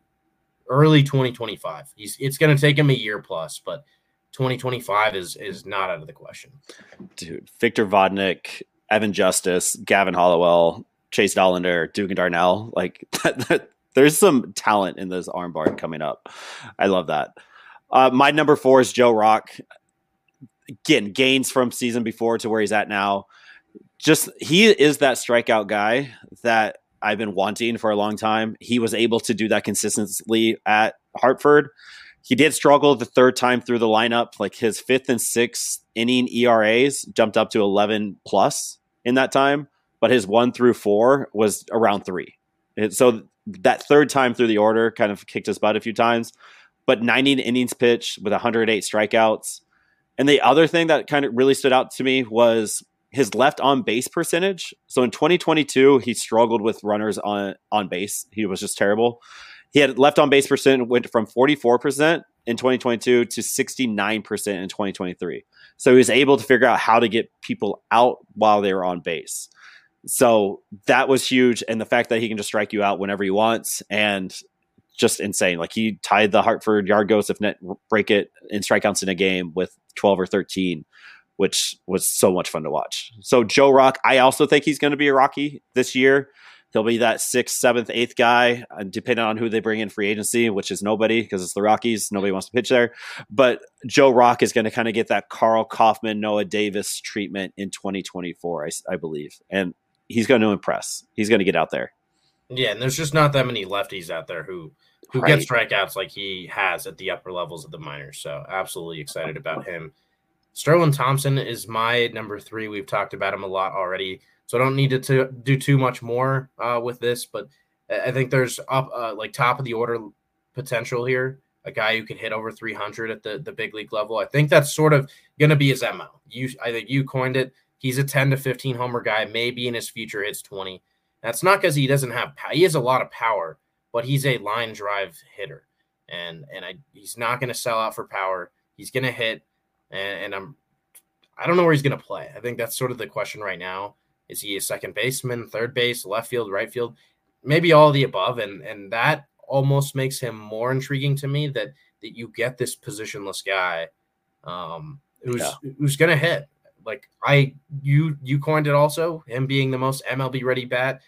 early 2025. He's it's going to take him a year plus, but 2025 is is not out of the question. Dude, Victor Vodnik, Evan Justice, Gavin Hollowell, Chase Dollander, Duke and Darnell, like that, that, there's some talent in this armbar coming up. I love that. Uh, my number four is Joe Rock. Again, gains from season before to where he's at now. Just he is that strikeout guy that I've been wanting for a long time. He was able to do that consistently at Hartford. He did struggle the third time through the lineup. Like his fifth and sixth inning ERAs jumped up to 11 plus in that time, but his one through four was around three. So that third time through the order kind of kicked his butt a few times, but 90 innings pitch with 108 strikeouts. And the other thing that kind of really stood out to me was his left on base percentage. So in 2022, he struggled with runners on on base. He was just terrible. He had left on base percent went from 44% in 2022 to 69% in 2023. So he was able to figure out how to get people out while they were on base. So that was huge. And the fact that he can just strike you out whenever he wants and just insane. Like he tied the Hartford yard goes if net break it in strikeouts in a game with 12 or 13, which was so much fun to watch. So Joe Rock, I also think he's going to be a Rocky this year. He'll be that sixth, seventh, eighth guy, uh, depending on who they bring in free agency, which is nobody because it's the Rockies. Nobody wants to pitch there. But Joe Rock is going to kind of get that Karl Kauffmann, Noah Davis treatment in 2024, I, I believe. And he's going to impress. He's going to get out there. Yeah, and there's just not that many lefties out there who who right. get strikeouts like he has at the upper levels of the minors. So absolutely excited about him. Sterling Thompson is my number three. We've talked about him a lot already, so I don't need to, to do too much more uh, with this. But I think there's up uh, like top of the order potential here. A guy who can hit over 300 at the, the big league level. I think that's sort of going to be his mo. You, I think you coined it. He's a 10 to 15 homer guy. Maybe in his future hits 20. That's not because he doesn't have. He has a lot of power, but he's a line drive hitter, and and I he's not going to sell out for power. He's going to hit, and, and I'm I don't know where he's going to play. I think that's sort of the question right now. Is he a second baseman, third base, left field, right field? Maybe all of the above, and and that almost makes him more intriguing to me. That that you get this positionless guy, um, who's yeah. who's going to hit. Like I, you you coined it also. Him being the most MLB ready bat.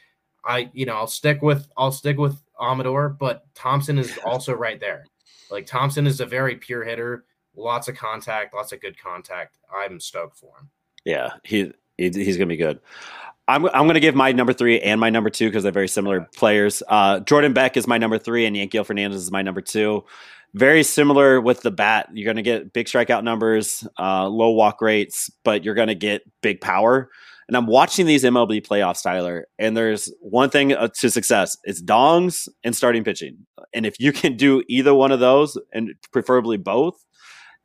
I you know I'll stick with I'll stick with Amador, but Thompson is also right there. Like Thompson is a very pure hitter, lots of contact, lots of good contact. I'm stoked for him. Yeah, he, he he's gonna be good. I'm I'm gonna give my number three and my number two because they're very similar players. Uh, Jordan Beck is my number three, and Yanquiel Fernandez is my number two. Very similar with the bat. You're gonna get big strikeout numbers, uh, low walk rates, but you're gonna get big power. And I'm watching these MLB playoffs, Tyler, and there's one thing uh, to success: it's dongs and starting pitching. And if you can do either one of those, and preferably both,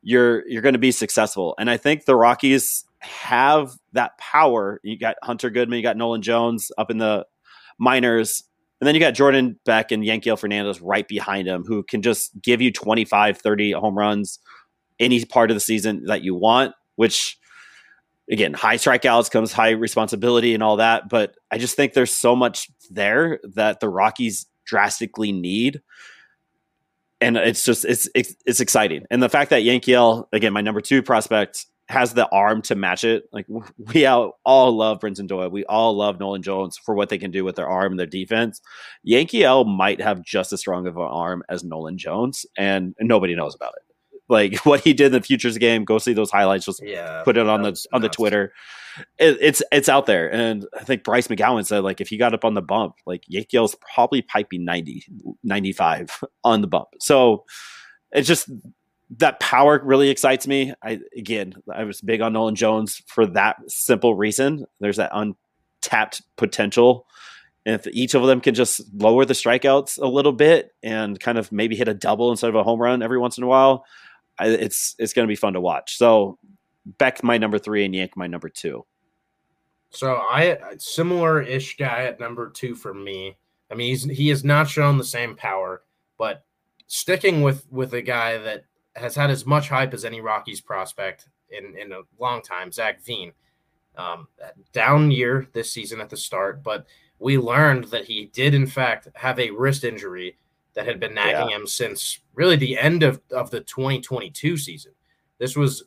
you're you're going to be successful. And I think the Rockies have that power. You got Hunter Goodman, you got Nolan Jones up in the minors, and then you got Jordan Beck and Yanquiel Fernandez right behind him, who can just give you 25, 30 home runs any part of the season that you want, which again, high strikeouts comes high responsibility and all that. But I just think there's so much there that the Rockies drastically need. And it's just it's it's, it's exciting, and the fact that Yanquiel again, my number two prospect, has the arm to match it. Like we all, all love Brenton Doyle, we all love Nolan Jones for what they can do with their arm and their defense. Yanquiel might have just as strong of an arm as Nolan Jones, and nobody knows about it like what he did in the futures game. Go see those highlights. Just yeah, put it on the on the Twitter. It, it's it's out there, and I think Bryce McGowan said like if he got up on the bump, like Yanquiel's probably piping 90, 95 on the bump. So it's just that power really excites me. I again, I was big on Nolan Jones for that simple reason. There's that untapped potential. And if each of them can just lower the strikeouts a little bit and kind of maybe hit a double instead of a home run every once in a while, it's it's going to be fun to watch. So Beck my number three and Yank my number two. So I similar ish guy at number two for me. I mean he's he has not shown the same power, but sticking with with a guy that has had as much hype as any Rockies prospect in in a long time, Zach Veen. Um, down year this season at the start, but we learned that he did in fact have a wrist injury that had been nagging yeah. him since really the end of, of the 2022 season. This was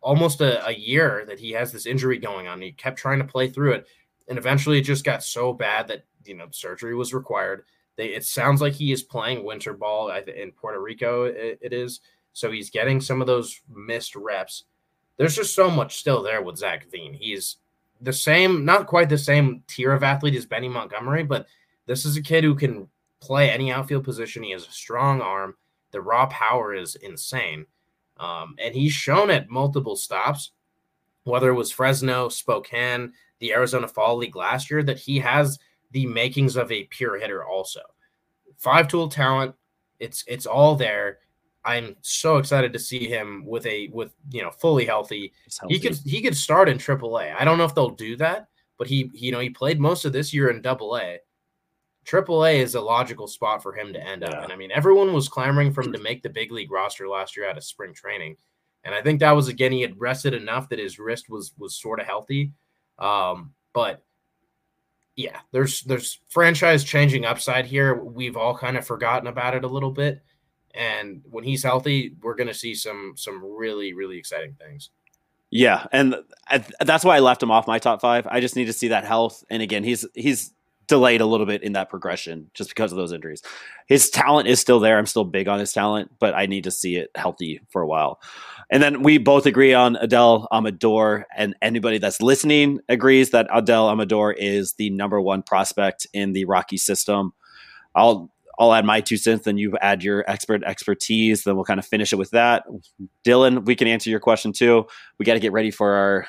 almost a, a year that he has this injury going on. He kept trying to play through it. And eventually it just got so bad that, you know, surgery was required. They, it sounds like he is playing winter ball in Puerto Rico. It, it is. So he's getting some of those missed reps. There's just so much still there with Zach Veen. He's the same, not quite the same tier of athlete as Benny Montgomery, but this is a kid who can play any outfield position. He has a strong arm. The raw power is insane. Um, and he's shown at multiple stops, whether it was Fresno, Spokane, the Arizona Fall League last year that he has the makings of a pure hitter also. Five tool talent, it's it's all there. I'm so excited to see him with a with you know fully healthy. healthy. He could he could start in AAA. I don't know if they'll do that, but he you know he played most of this year in Double A. Triple A is a logical spot for him to end up. And I mean, everyone was clamoring for him to make the big league roster last year out of spring training. And I think that was again, he had rested enough that his wrist was was sort of healthy. Um, but yeah, there's there's franchise changing upside here. We've all kind of forgotten about it a little bit. And when he's healthy, we're gonna see some some really, really exciting things. Yeah, and I, that's why I left him off my top five. I just need to see that health. And again, he's he's delayed a little bit in that progression just because of those injuries. His talent is still there. I'm still big on his talent, but I need to see it healthy for a while. And then we both agree on Adael Amador, and anybody that's listening agrees that Adael Amador is the number one prospect in the Rocky system. I'll I'll add my two cents, then you add your expert expertise. Then we'll kind of finish it with that. Dylan, we can answer your question too. We got to get ready for our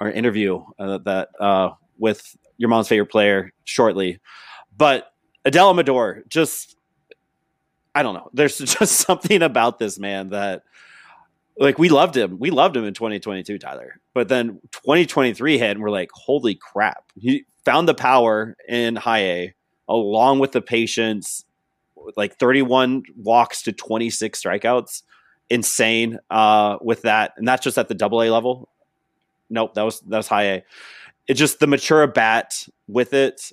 our interview uh, that uh, with your mom's favorite player shortly. But Adael Amador, just I don't know. There's just something about this man that like we loved him. We loved him in 2022, Tyler. But then 2023 hit and we're like, holy crap. He found the power in high A along with the patience, like 31 walks to 26 strikeouts. Insane uh, with that. And that's just at the double A level. Nope, that was that was high A it's just the mature bat with it.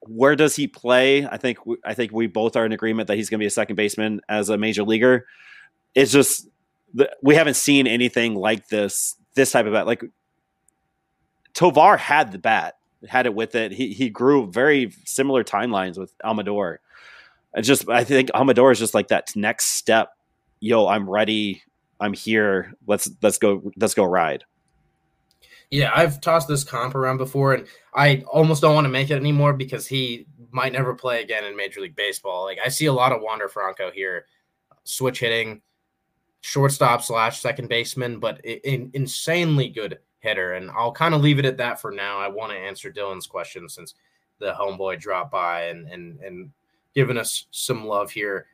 Where does he play? I think I think we both are in agreement that he's going to be a second baseman as a major leaguer. It's just the, we haven't seen anything like this this type of bat. Like Tovar had the bat, had it with it. He he grew very similar timelines with Amador. It's just I think Amador is just like that next step. Yo, I'm ready. I'm here. Let's let's go let's go ride. Yeah, I've tossed this comp around before, and I almost don't want to make it anymore because he might never play again in Major League Baseball. Like I see a lot of Wander Franco here, switch hitting, shortstop slash second baseman, but in, insanely good hitter. And I'll kind of leave it at that for now. I want to answer Dylan's question since the homeboy dropped by and and and giving us some love here.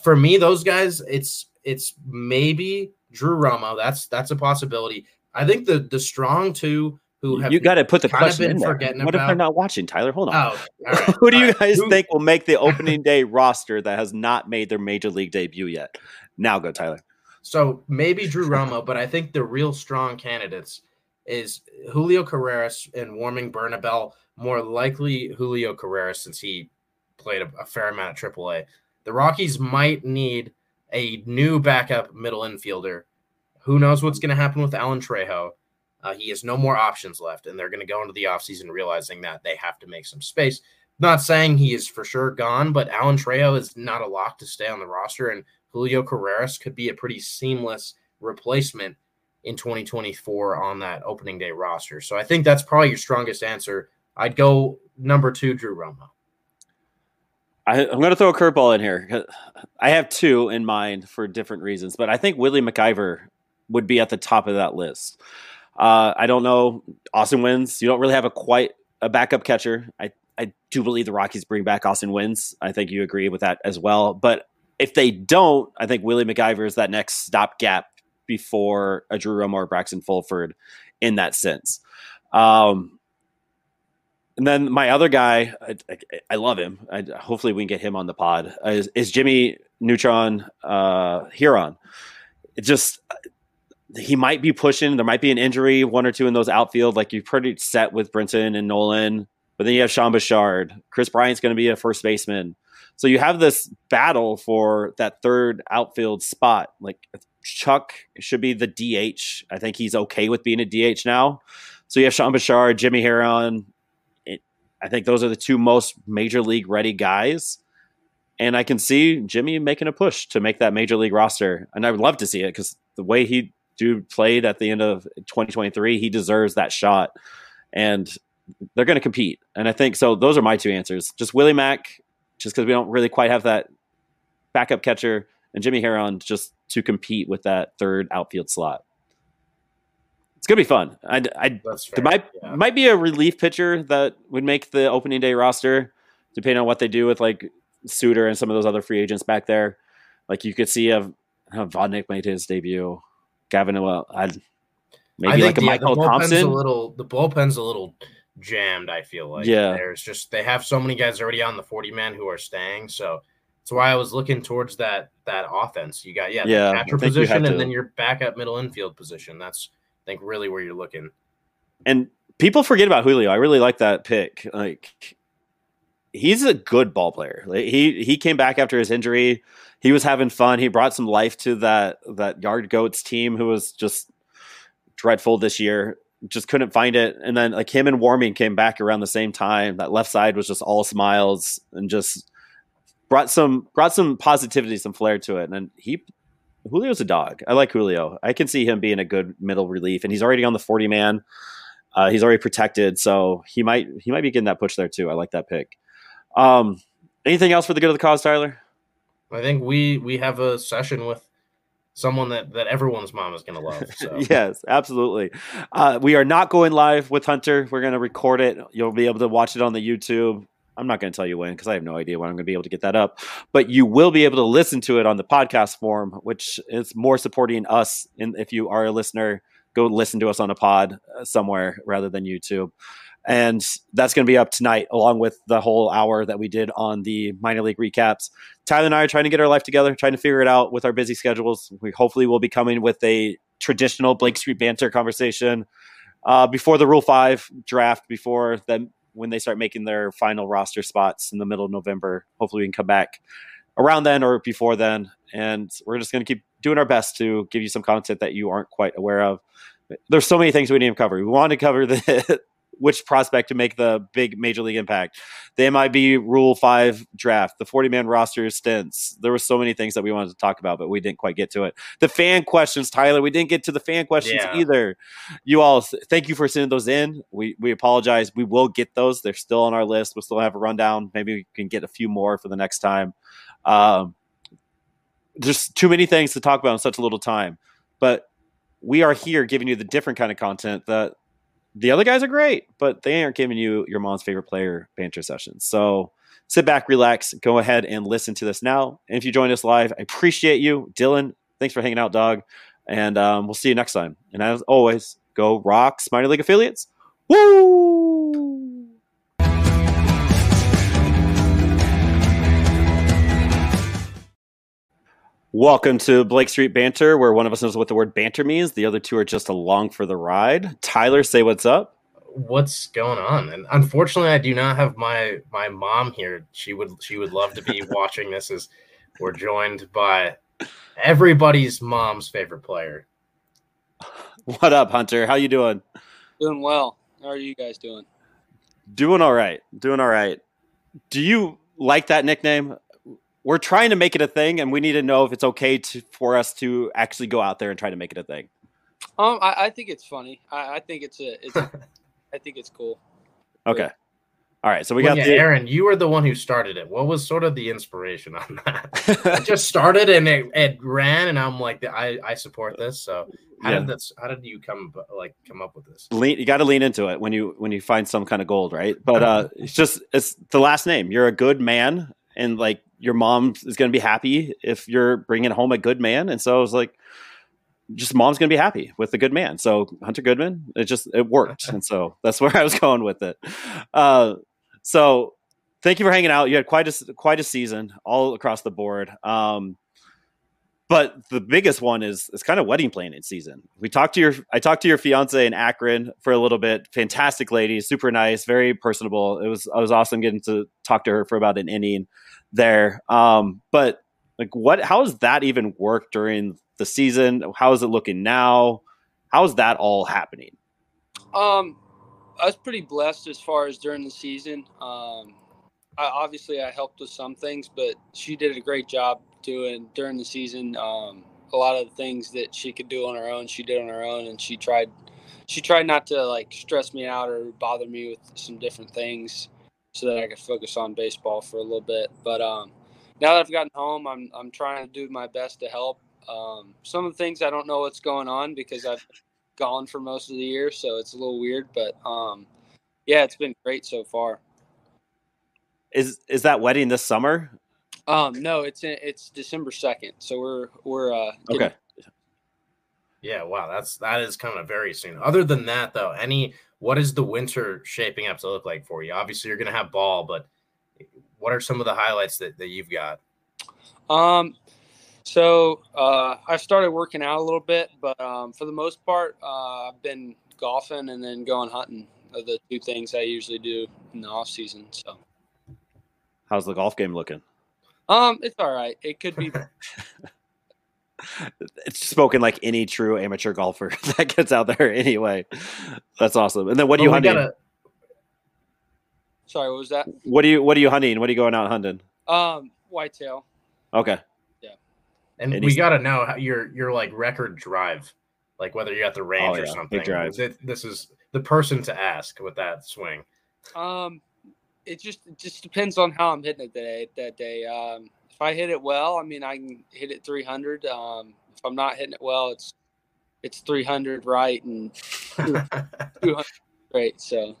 For me, those guys, it's it's maybe Drew Romo. That's that's a possibility. I think the the strong two who have you got to put the question in there. What about, if they're not watching, Tyler? Hold on. Oh, who do you guys think will make the opening day roster that has not made their major league debut yet? Now go, Tyler. So maybe Drew Romo, but I think the real strong candidates is Julio Carreras and Warming Bernabel. More likely Julio Carreras since he played a, a fair amount of AAA. The Rockies might need a new backup middle infielder who knows what's going to happen with Alan Trejo? Uh, he has no more options left, and they're going to go into the offseason realizing that they have to make some space. Not saying he is for sure gone, but Alan Trejo is not a lock to stay on the roster, and Julio Carreras could be a pretty seamless replacement in 2024 on that opening day roster. So I think that's probably your strongest answer. I'd go number two, Drew Romo. I, am going to throw a curveball in here. I have two in mind for different reasons, but I think Willie MacIver would be at the top of that list. Uh, I don't know. Austin Wynns. You don't really have a quite a backup catcher. I I do believe the Rockies bring back Austin Wynns. I think you agree with that as well. But if they don't, I think Willie MacIver is that next stopgap before a Drew Romo or Braxton Fulford in that sense. Um, and then my other guy, I, I, I love him. I, hopefully, we can get him on the pod. Is, is Jimmy Neutron uh, Herron? It just he might be pushing. There might be an injury, one or two in those outfield. Like you're pretty set with Brenton and Nolan, but then you have Sean Bouchard. Kris Bryant's going to be a first baseman. So you have this battle for that third outfield spot. Like Chuck should be the DH. I think he's okay with being a DH now. So you have Sean Bouchard, Jimmy Herron. It, I think those are the two most major league ready guys. And I can see Jimmy making a push to make that major league roster. And I would love to see it because the way he dude played at the end of 2023, he deserves that shot. And they're going to compete. And I think so. Those are my two answers. Just Willie Mack, just because we don't really quite have that backup catcher, and Jimmy Herron just to compete with that third outfield slot. it's gonna be fun. I, I there might yeah. might be a relief pitcher that would make the opening day roster, depending on what they do with like Suter and some of those other free agents back there. Like you could see a, a Vodnik made his debut. Gavin, well, I'd maybe like a yeah, Michael Thompson. A little, the bullpen's a little jammed. I feel like yeah. There's just they have so many guys already on the 40 man who are staying. So that's why I was looking towards that that offense. You got yeah, yeah catcher position, and then your backup middle infield position. That's I think really where you're looking. And people forget about Julio. I really like that pick. Like he's a good ball player. Like, he he came back after his injury. He was having fun. He brought some life to that that Yard Goats team who was just dreadful this year. Just couldn't find it. And then like him and Warming came back around the same time. That left side was just all smiles and just brought some brought some positivity, some flair to it. And then he Julio's a dog. I like Julio. I can see him being a good middle relief, and he's already on the forty man. Uh, he's already protected, so he might he might be getting that push there too. I like that pick. Um, anything else for the good of the cause, Tyler? I think we we have a session with someone that that everyone's mom is going to love. So. yes, absolutely. Uh, we are not going live with Hunter. We're going to record it. You'll be able to watch it on the YouTube. I'm not going to tell you when because I have no idea when I'm going to be able to get that up. But you will be able to listen to it on the podcast form, which is more supporting us. And if you are a listener, go listen to us on a pod uh, somewhere rather than YouTube and that's going to be up tonight along with the whole hour that we did on the minor league recaps. Tyler and i are trying to get our life together trying to figure it out with our busy schedules. We hopefully will be coming with a traditional blake street banter conversation uh, before the rule 5 draft before then when they start making their final roster spots in the middle of november. Hopefully we can come back around then or before then. And we're just going to keep doing our best to give you some content that you aren't quite aware of. There's so many things we need to cover. We want to cover the which prospect to make the big major league impact. The MIB Rule Five draft, the forty man roster stints. There were so many things that we wanted to talk about, but we didn't quite get to it. The fan questions, Tyler, we didn't get to the fan questions yeah. either. You all, thank you for sending those in. We we apologize. We will get those. They're still on our list. We'll still have a rundown. Maybe we can get a few more for the next time. Um, there's too many things to talk about in such a little time, but we are here giving you the different kind of content that the other guys are great, but they aren't giving you your mom's favorite player banter sessions. So sit back, relax, go ahead and listen to this now. And if you join us live, I appreciate you. Dylan, thanks for hanging out, dog. And um, we'll see you next time. And as always, go Rocks minor league affiliates. Woo! Welcome to Blake Street Banter, where one of us knows what the word banter means. The other two are just along for the ride. Tyler, say what's up. What's going on? And unfortunately, I do not have my my mom here. She would she would love to be watching this as we're joined by everybody's mom's favorite player. What up, Hunter? How you doing? Doing well. How are you guys doing? Doing all right. Doing all right. Do you like that nickname? We're trying to make it a thing, and we need to know if it's okay to, for us to actually go out there and try to make it a thing. Um, I, I think it's funny. I, I think it's a, it's, I think it's cool. Okay. All right, so we well, got yeah, the, Aaron. You were the one who started it. What was sort of the inspiration on that? it just started and it, it ran, and I'm like, I, I support this. So how yeah. did this? How did you come like come up with this? Lean, you got to lean into it when you when you find some kind of gold, right? But uh, it's just it's the last name. You're a good man, and like your mom is going to be happy if you're bringing home a good man. And so I was like, just mom's going to be happy with a good man. So Hunter Goodman, it just, it worked. and so that's where I was going with it. Uh, so thank you for hanging out. You had quite a, quite a season all across the board. Um, but the biggest one is it's kind of wedding planning season. We talked to your I talked to your fiance in Akron for a little bit. Fantastic lady, super nice, very personable. It was I was awesome getting to talk to her for about an inning there. Um, but like, what? How does that even work during the season? How is it looking now? How is that all happening? Um, I was pretty blessed as far as during the season. Um, I, obviously I helped with some things, but she did a great job doing during the season. Um, a lot of the things that she could do on her own, she did on her own, and she tried. She tried not to like stress me out or bother me with some different things so that I could focus on baseball for a little bit. But um, now that I've gotten home, I'm I'm trying to do my best to help. Um, some of the things I don't know what's going on because I've gone for most of the year, so it's a little weird. But um, yeah, it's been great so far. Is is that wedding this summer? Um, no, it's in, it's December second, so we're we're uh, okay. Yeah, wow, that's that is coming up very soon. Other than that, though, any what is the winter shaping up to look like for you? Obviously, you're going to have ball, but what are some of the highlights that, that you've got? Um, so uh, I started working out a little bit, but um, for the most part, uh, I've been golfing and then going hunting. Are the two things I usually do in the off season. So, how's the golf game looking? Um, it's all right. It could be. it's spoken like any true amateur golfer that gets out there anyway. That's awesome. And then what are you hunting? Gotta... Sorry, what was that? What do you what are you hunting? What are you going out hunting? Um, whitetail. Okay. Yeah. And, and we got to know how your your like record drive, like whether you're at the range oh, or something. Big drive. This is the person to ask with that swing. Um, it just it just depends on how I'm hitting it that day. That day, um, if I hit it well, I mean, I can hit it 300. Um, if I'm not hitting it well, it's it's 300 right and 200 right. So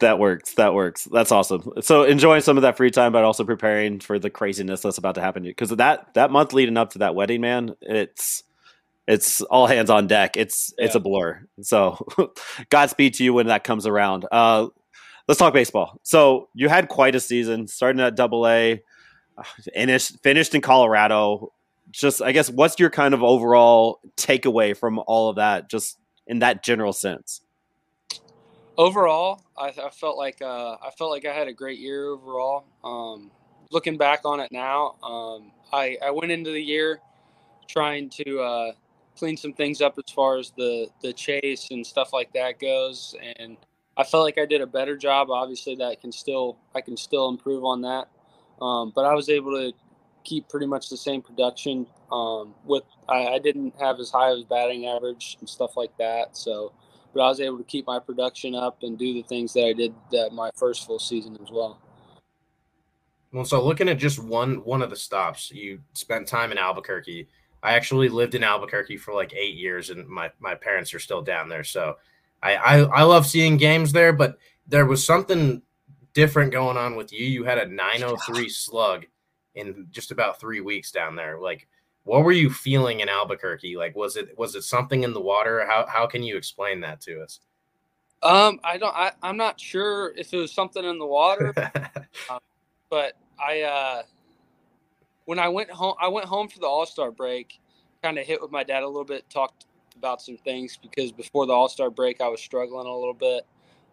that works. That works. That's awesome. So enjoying some of that free time, but also preparing for the craziness that's about to happen. Because that that month leading up to that wedding, man, it's it's all hands on deck. It's yeah. it's a blur. So Godspeed to you when that comes around. Uh, let's talk baseball. So you had quite a season, starting at Double A finished finished in Colorado. Just I guess what's your kind of overall takeaway from all of that, just in that general sense? Overall, I, I felt like uh, I felt like I had a great year overall. Um, looking back on it now, um, I, I went into the year trying to uh, clean some things up as far as the the chase and stuff like that goes, and I felt like I did a better job. Obviously, that can still I can still improve on that. Um, but I was able to keep pretty much the same production. Um, with I, I, didn't have as high of a batting average and stuff like that. So, but I was able to keep my production up and do the things that I did that my first full season as well. Well, so looking at just one one of the stops, you spent time in Albuquerque. I actually lived in Albuquerque for like eight years, and my my parents are still down there. So, I I, I love seeing games there, but there was something different going on with you. You had a 903 slug in just about three weeks down there. Like, what were you feeling in Albuquerque? Like, was it was it something in the water? How how can you explain that to us? Um, I don't. I, I'm not sure if it was something in the water, um, but I uh, when I went home, I went home for the All Star break. Kind of hit with my dad a little bit, talked about some things because before the All Star break, I was struggling a little bit.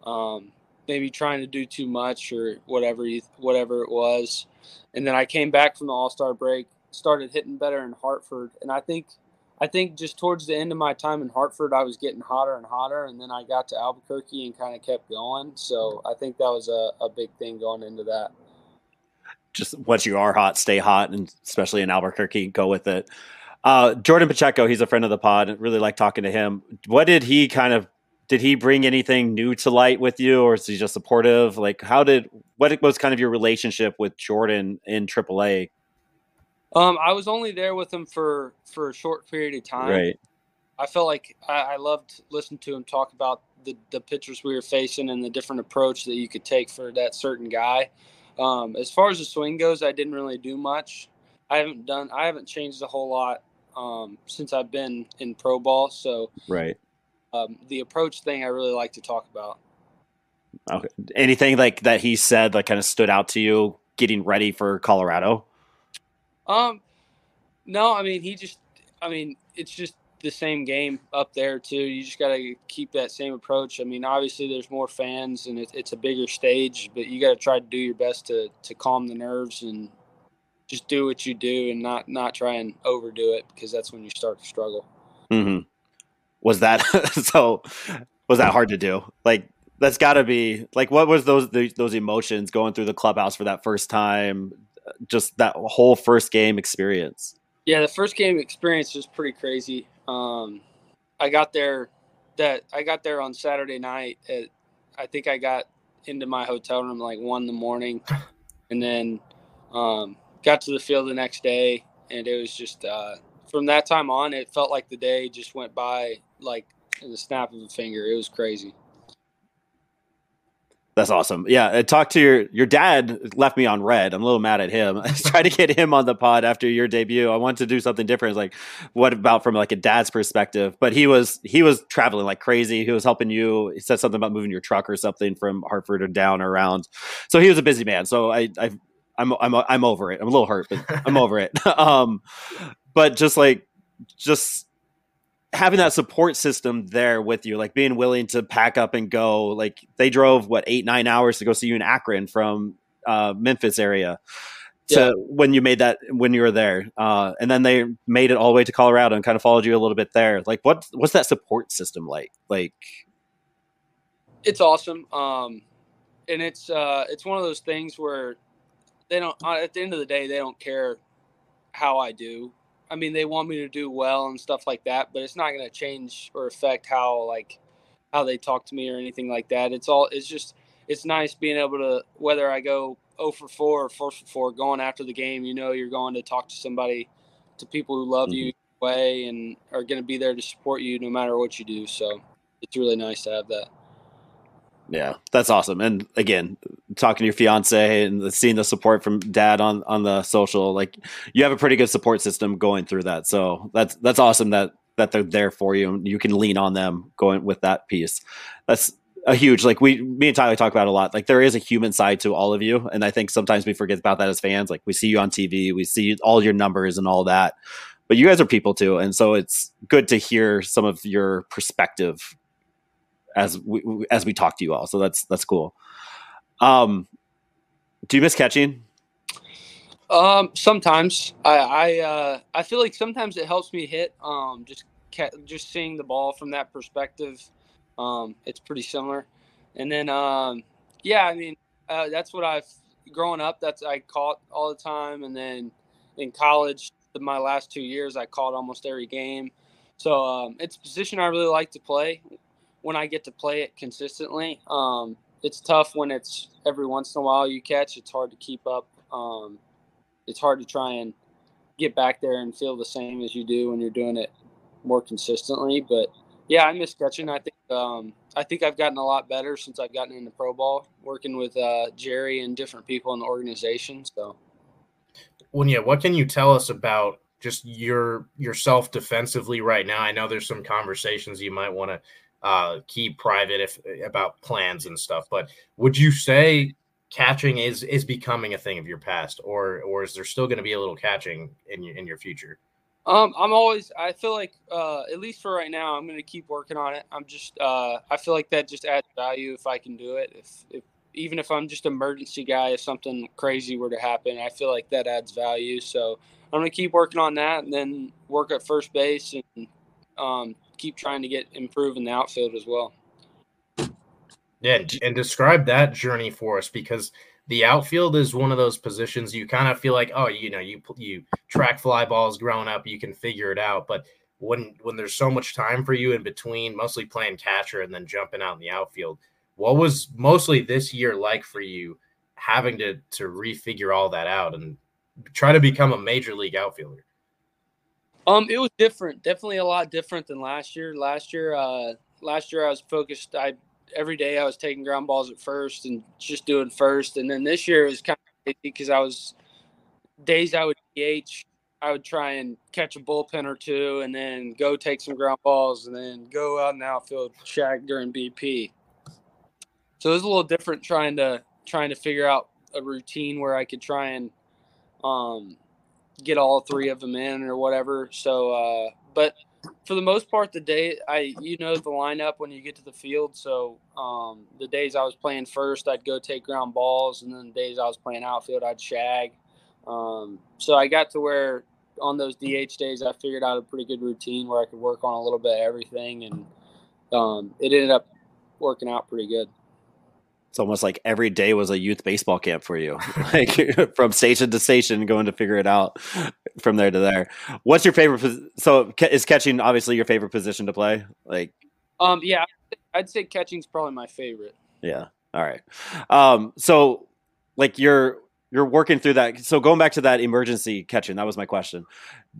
Um, maybe trying to do too much or whatever you whatever it was. And then I came back from the All Star break, started hitting better in Hartford, and I think I think just towards the end of my time in Hartford, I was getting hotter and hotter, and then I got to Albuquerque and kind of kept going. So I think that was a, a big thing going into that. Just once you are hot, stay hot, and especially in Albuquerque, go with it. Uh, Jordan Pacheco, he's a friend of the pod. Really like talking to him. What did he kind of did he bring anything new to light with you or is he just supportive? Like how did what was kind of your relationship with jordan in aaa um i was only there with him for for a short period of time. Right. I felt like i, I loved listening to him talk about the, the pitchers we were facing and the different approach that you could take for that certain guy. Um, as far as the swing goes i didn't really do much. I haven't done i haven't changed a whole lot um, since i've been in pro ball so right um, the approach thing I really like to talk about. Okay. Anything like that he said that kind of stood out to you getting ready for Colorado? Um, no, I mean he just, I mean it's just the same game up there too. You just got to keep that same approach. I mean, obviously there's more fans and it, it's a bigger stage, but you got to try to do your best to to calm the nerves and just do what you do and not not try and overdo it because that's when you start to struggle. Mm-hmm was that so was that hard to do? Like that's got to be like what was those those emotions going through the clubhouse for that first time? Just that whole first game experience. Yeah the first game experience was pretty crazy. Um i got there that i got there on saturday night at i think i got into my hotel room like one in the morning. And then um got to the field the next day and it was just uh from that time on it felt like the day just went by like in the snap of a finger. It was crazy. That's awesome. Yeah, uh, I talked to your your dad. Left me on red. I'm a little mad at him. I tried to get him on the pod after your debut. I wanted to do something different. Like, what about from like a dad's perspective? But he was he was traveling like crazy. He was helping you. He said something about moving your truck or something from Hartford or down or around. So he was a busy man. So I I I'm I'm I'm over it. I'm a little hurt, but I'm over it. um, but just like just having that support system there with you, like being willing to pack up and go. Like they drove what eight nine hours to go see you in Akron from uh, Memphis area. To yeah. when you made that when you were there, uh, and then they made it all the way to Colorado and kind of followed you a little bit there. Like what what's that support system like? Like it's awesome, um, and it's uh, it's one of those things where they don't. At the end of the day, they don't care how I do. I mean, they want me to do well and stuff like that, but it's not going to change or affect how like how they talk to me or anything like that. It's all it's just it's nice being able to whether I go 0 for 4 or 4 for 4 going after the game, you know you're going to talk to somebody to people who love mm-hmm. you way and are going to be there to support you no matter what you do. So it's really nice to have that. Yeah, that's awesome. And again, talking to your fiance and seeing the support from dad on on the social, like you have a pretty good support system going through that. So that's that's awesome that that they're there for you and you can lean on them going with that piece. That's a huge like we me and Tyler talk about a lot. Like there is a human side to all of you, and I think sometimes we forget about that as fans. Like we see you on TV, we see all your numbers and all that, but you guys are people too, and so it's good to hear some of your perspective as we as we talk to you all. So that's that's cool. Um, do you miss catching? Um, sometimes I I uh, I feel like sometimes it helps me hit. Um, just ca- just seeing the ball from that perspective. Um, it's pretty similar. And then um, yeah, I mean uh, that's what I've growing up. That's I caught all the time, and then in college, my last two years, I caught almost every game. So um, it's a position I really like to play when I get to play it consistently. Um, it's tough when it's every once in a while you catch. It's hard to keep up. Um, it's hard to try and get back there and feel the same as you do when you're doing it more consistently. But yeah, I miss catching. I think um, I think I've gotten a lot better since I've gotten into pro ball, working with uh, Jerry and different people in the organization. So, well, yeah, what can you tell us about just your yourself defensively right now? I know there's some conversations you might want to uh, keep private if about plans and stuff. But would you say catching is is becoming a thing of your past, or or is there still going to be a little catching in your in your future? Um, I'm always. I feel like, uh, at least for right now, I'm going to keep working on it. I'm just. Uh, I feel like that just adds value if I can do it. If, if even if I'm just emergency guy, if something crazy were to happen, I feel like that adds value. So I'm going to keep working on that, and then work at first base and um, keep trying to get improve in the outfield as well. Yeah, and describe that journey for us because the outfield is one of those positions you kind of feel like, oh, you know, you you track fly balls growing up, you can figure it out, but when when there's so much time for you in between, mostly playing catcher and then jumping out in the outfield, what was mostly this year like for you, having to to refigure all that out and try to become a major league outfielder? Um, it was different. Definitely a lot different than last year. Last year, uh, last year I was focused. I every day I was taking ground balls at first and just doing first, and then this year it was kind of because I was days I would DH. I would try and catch a bullpen or two, and then go take some ground balls, and then go out in the outfield shag during BP. So it was a little different trying to trying to figure out a routine where I could try and um, get all three of them in or whatever. So, uh, but for the most part, the day I, you know, the lineup when you get to the field. So, um, the days I was playing first, I'd go take ground balls, and then the days I was playing outfield, I'd shag. Um, so I got to where on those DH days, I figured out a pretty good routine where I could work on a little bit of everything, and um, it ended up working out pretty good it's almost like every day was a youth baseball camp for you, like from station to station, going to figure it out from there to there. What's your favorite? So is catching obviously your favorite position to play? Like, um, yeah, I'd say catching's probably my favorite. Yeah. All right. Um, so like you're you're working through that. So going back to that emergency catching, that was my question.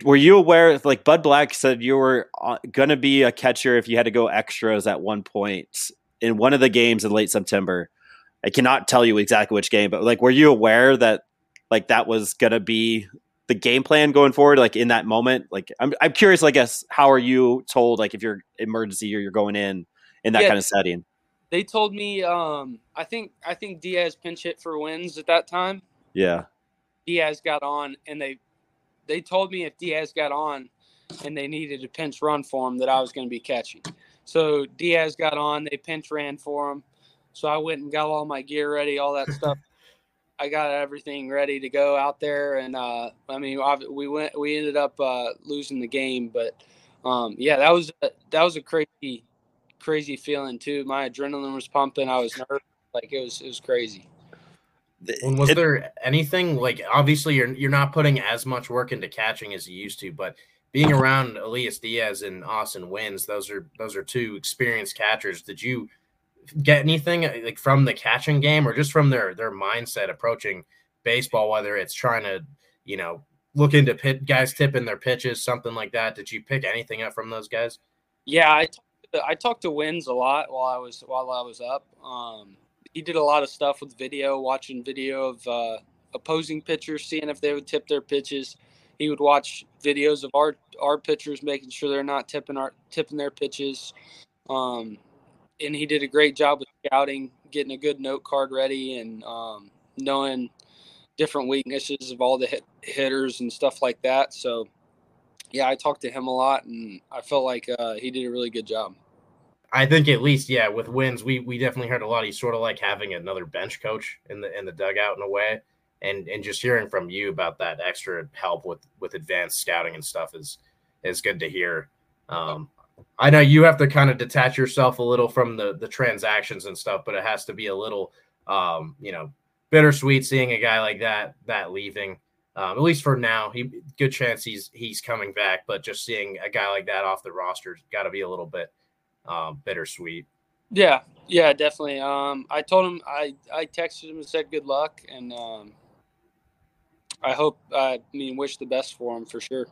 Were you aware? Like Bud Black said, you were uh, going to be a catcher if you had to go extras at one point in one of the games in late September. I cannot tell you exactly which game, but like, were you aware that like that was going to be the game plan going forward? Like in that moment, like I'm I'm curious. I guess how are you told? Like if you're emergency or you're going in in that yeah, kind of setting. They told me. Um, I think I think Diaz pinch hit for Wynns at that time yeah. Diaz got on and they they told me if Diaz got on and they needed a pinch run for him that I was going to be catching. So Diaz got on, they pinch ran for him. So I went and got all my gear ready, all that stuff. I got everything ready to go out there, and uh, I mean, we went, we ended up uh, losing the game, but um, yeah, that was a, that was a crazy, crazy feeling too. My adrenaline was pumping. I was nervous, like it was, it was crazy. And was it, there anything like obviously you're you're not putting as much work into catching as you used to, but being around Elias Diaz and Austin Wynns, those are those are two experienced catchers. Did you get anything like from the catching game or just from their their mindset approaching baseball, whether it's trying to, you know, look into pit guys tipping their pitches, something like that? Did you pick anything up from those guys? Yeah, I talked to Wynns a lot while I was while I was up. Um, he did a lot of stuff with video, watching video of uh, opposing pitchers, seeing if they would tip their pitches. He would watch videos of our our pitchers, making sure they're not tipping our tipping their pitches. Um, and he did a great job with scouting, getting a good note card ready, and um, knowing different weaknesses of all the hit, hitters and stuff like that. So, yeah, I talked to him a lot, and I felt like uh, he did a really good job. I think at least, yeah, with Wynns, we we definitely heard a lot. He's sort of like having another bench coach in the in the dugout in a way. And and just hearing from you about that extra help with with advanced scouting and stuff is is good to hear. Um, I know you have to kind of detach yourself a little from the the transactions and stuff, but it has to be a little um, you know, bittersweet seeing a guy like that that leaving. Um, at least for now, he good chance he's he's coming back, but just seeing a guy like that off the roster's got to be a little bit um, bittersweet. Yeah, yeah, definitely. Um, I told him I I texted him and said good luck, and um, I hope I mean wish the best for him for sure.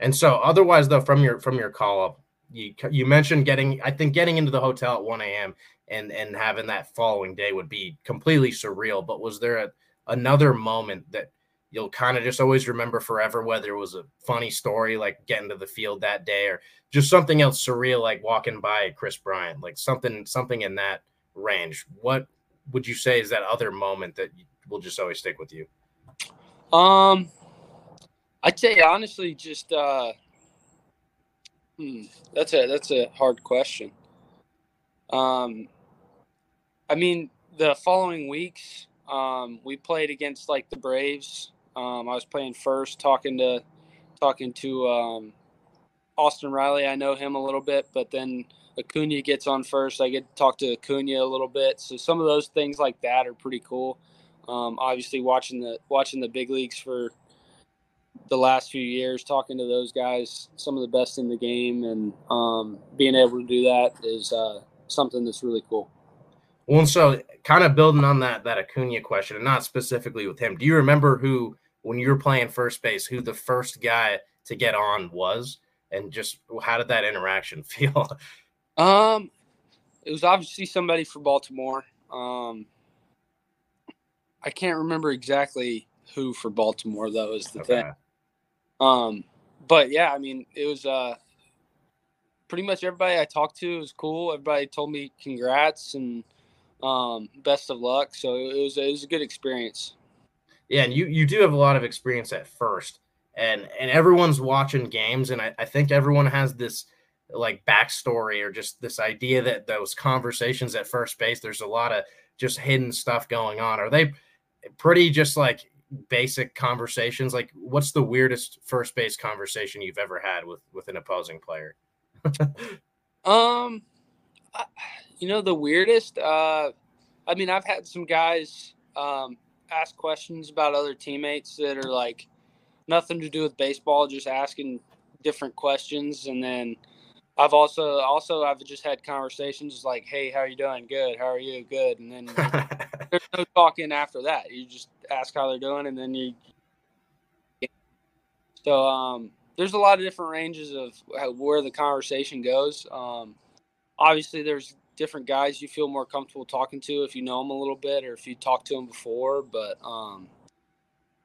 And so, otherwise, though, from your from your call up, you you mentioned getting I think getting into the hotel at one a.m. and and having that following day would be completely surreal. But was there a, another moment that you'll kind of just always remember forever, whether it was a funny story like getting to the field that day or just something else surreal like walking by Kris Bryant, like something something in that range. What would you say is that other moment that will just always stick with you? Um, I'd say honestly, just uh, hmm, that's a that's a hard question. Um, I mean, the following weeks, um, we played against like the Braves um, I was playing first, talking to talking to um, Austin Riley. I know him a little bit, but then Acuna gets on first. I get to talk to Acuna a little bit. So some of those things like that are pretty cool. Um, obviously, watching the watching the big leagues for the last few years, talking to those guys, some of the best in the game, and um, being able to do that is uh, something that's really cool. Well, and so kind of building on that that Acuna question, and not specifically with him. Do you remember who when you were playing first base, who the first guy to get on was, and just how did that interaction feel? Um, it was obviously somebody for Baltimore. Um, I can't remember exactly who for Baltimore though is the okay. thing. Um, but yeah, I mean, it was uh pretty much everybody I talked to was cool. Everybody told me congrats and um, best of luck. So it was it was a good experience. Yeah, and you you do have a lot of experience at first, and and everyone's watching games, and I, I think everyone has this like backstory or just this idea that those conversations at first base, there's a lot of just hidden stuff going on. Are they pretty just like basic conversations? Like, what's the weirdest first base conversation you've ever had with with an opposing player? um, I, you know the weirdest. Uh, I mean, I've had some guys um, ask questions about other teammates that are like nothing to do with baseball, just asking different questions, and then I've also also I've just had conversations like, "Hey, how are you doing? Good. How are you? Good." And then there's no talking after that. You just ask how they're doing, and then you. So um, there's a lot of different ranges of where the conversation goes. Um, obviously, there's different guys you feel more comfortable talking to if you know them a little bit or if you talked to them before. But um,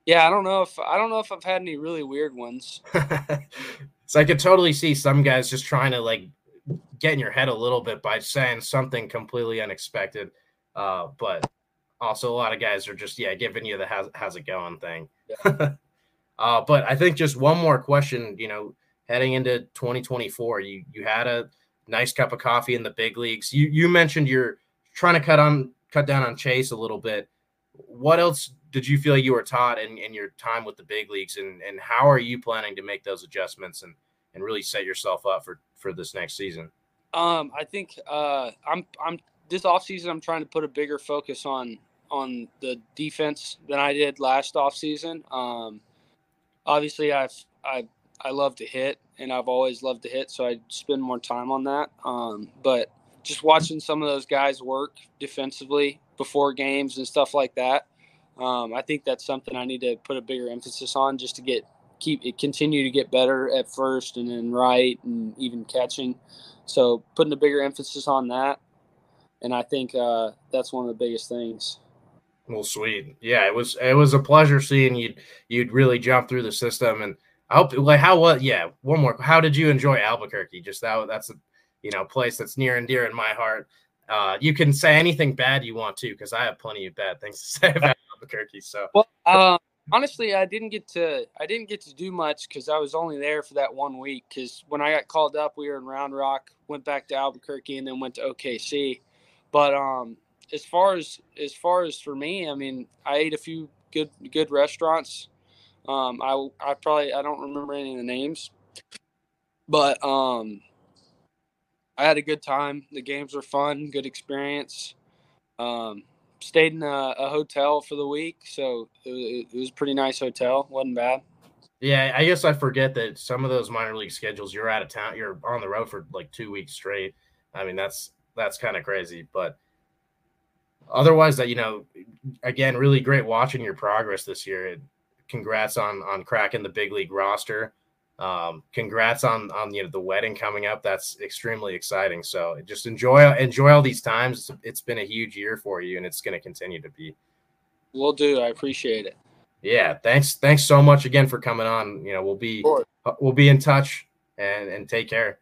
yeah, I don't know if I don't know if I've had any really weird ones. so I could totally see some guys just trying to like get in your head a little bit by saying something completely unexpected. Uh, but also a lot of guys are just yeah giving you the how's, how's it going thing. Yeah. uh, but I think just one more question. You know, heading into 2024, you you had a nice cup of coffee in the big leagues. You you mentioned you're trying to cut on cut down on chase a little bit. What else did you feel you were taught in, in your time with the big leagues, and and how are you planning to make those adjustments and and really set yourself up for for this next season? Um, I think uh, I'm I'm this offseason I'm trying to put a bigger focus on on the defense than I did last offseason. Um, obviously I've I I love to hit and I've always loved to hit, so I spend more time on that. Um, but just watching some of those guys work defensively before games and stuff like that, um, I think that's something I need to put a bigger emphasis on just to get keep it continue to get better at first and then right and even catching. So putting a bigger emphasis on that, and I think uh, that's one of the biggest things. Well, sweet, yeah. It was it was a pleasure seeing you. You'd really jump through the system, and I hope like how what yeah. One more. How did you enjoy Albuquerque? Just that that's a you know place that's near and dear in my heart. Uh, you can say anything bad you want to because I have plenty of bad things to say about Albuquerque. So well, um, honestly, I didn't get to I didn't get to do much because I was only there for that one week. Because when I got called up, we were in Round Rock, went back to Albuquerque, and then went to OKC. But um, as far as as far as for me, I mean, I ate a few good good restaurants. Um, I I probably I don't remember any of the names, but um, I had a good time. The games were fun, good experience. Um, stayed in a, a, hotel for the week, so it, it was a pretty nice hotel. wasn't bad. Yeah, I guess I forget that some of those minor league schedules, you're out of town, you're on the road for like two weeks straight. I mean, that's that's kind of crazy, but otherwise, that you know, again, really great watching your progress this year. Congrats on on cracking the big league roster. Um, congrats on on you know the wedding coming up. That's extremely exciting. So just enjoy enjoy all these times. it's been a huge year for you, and it's going to continue to be. We'll do. I appreciate it. Yeah, thanks. Thanks so much again for coming on. You know, we'll be we'll be in touch and and take care.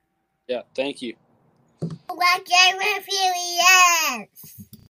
Yeah, thank you. What game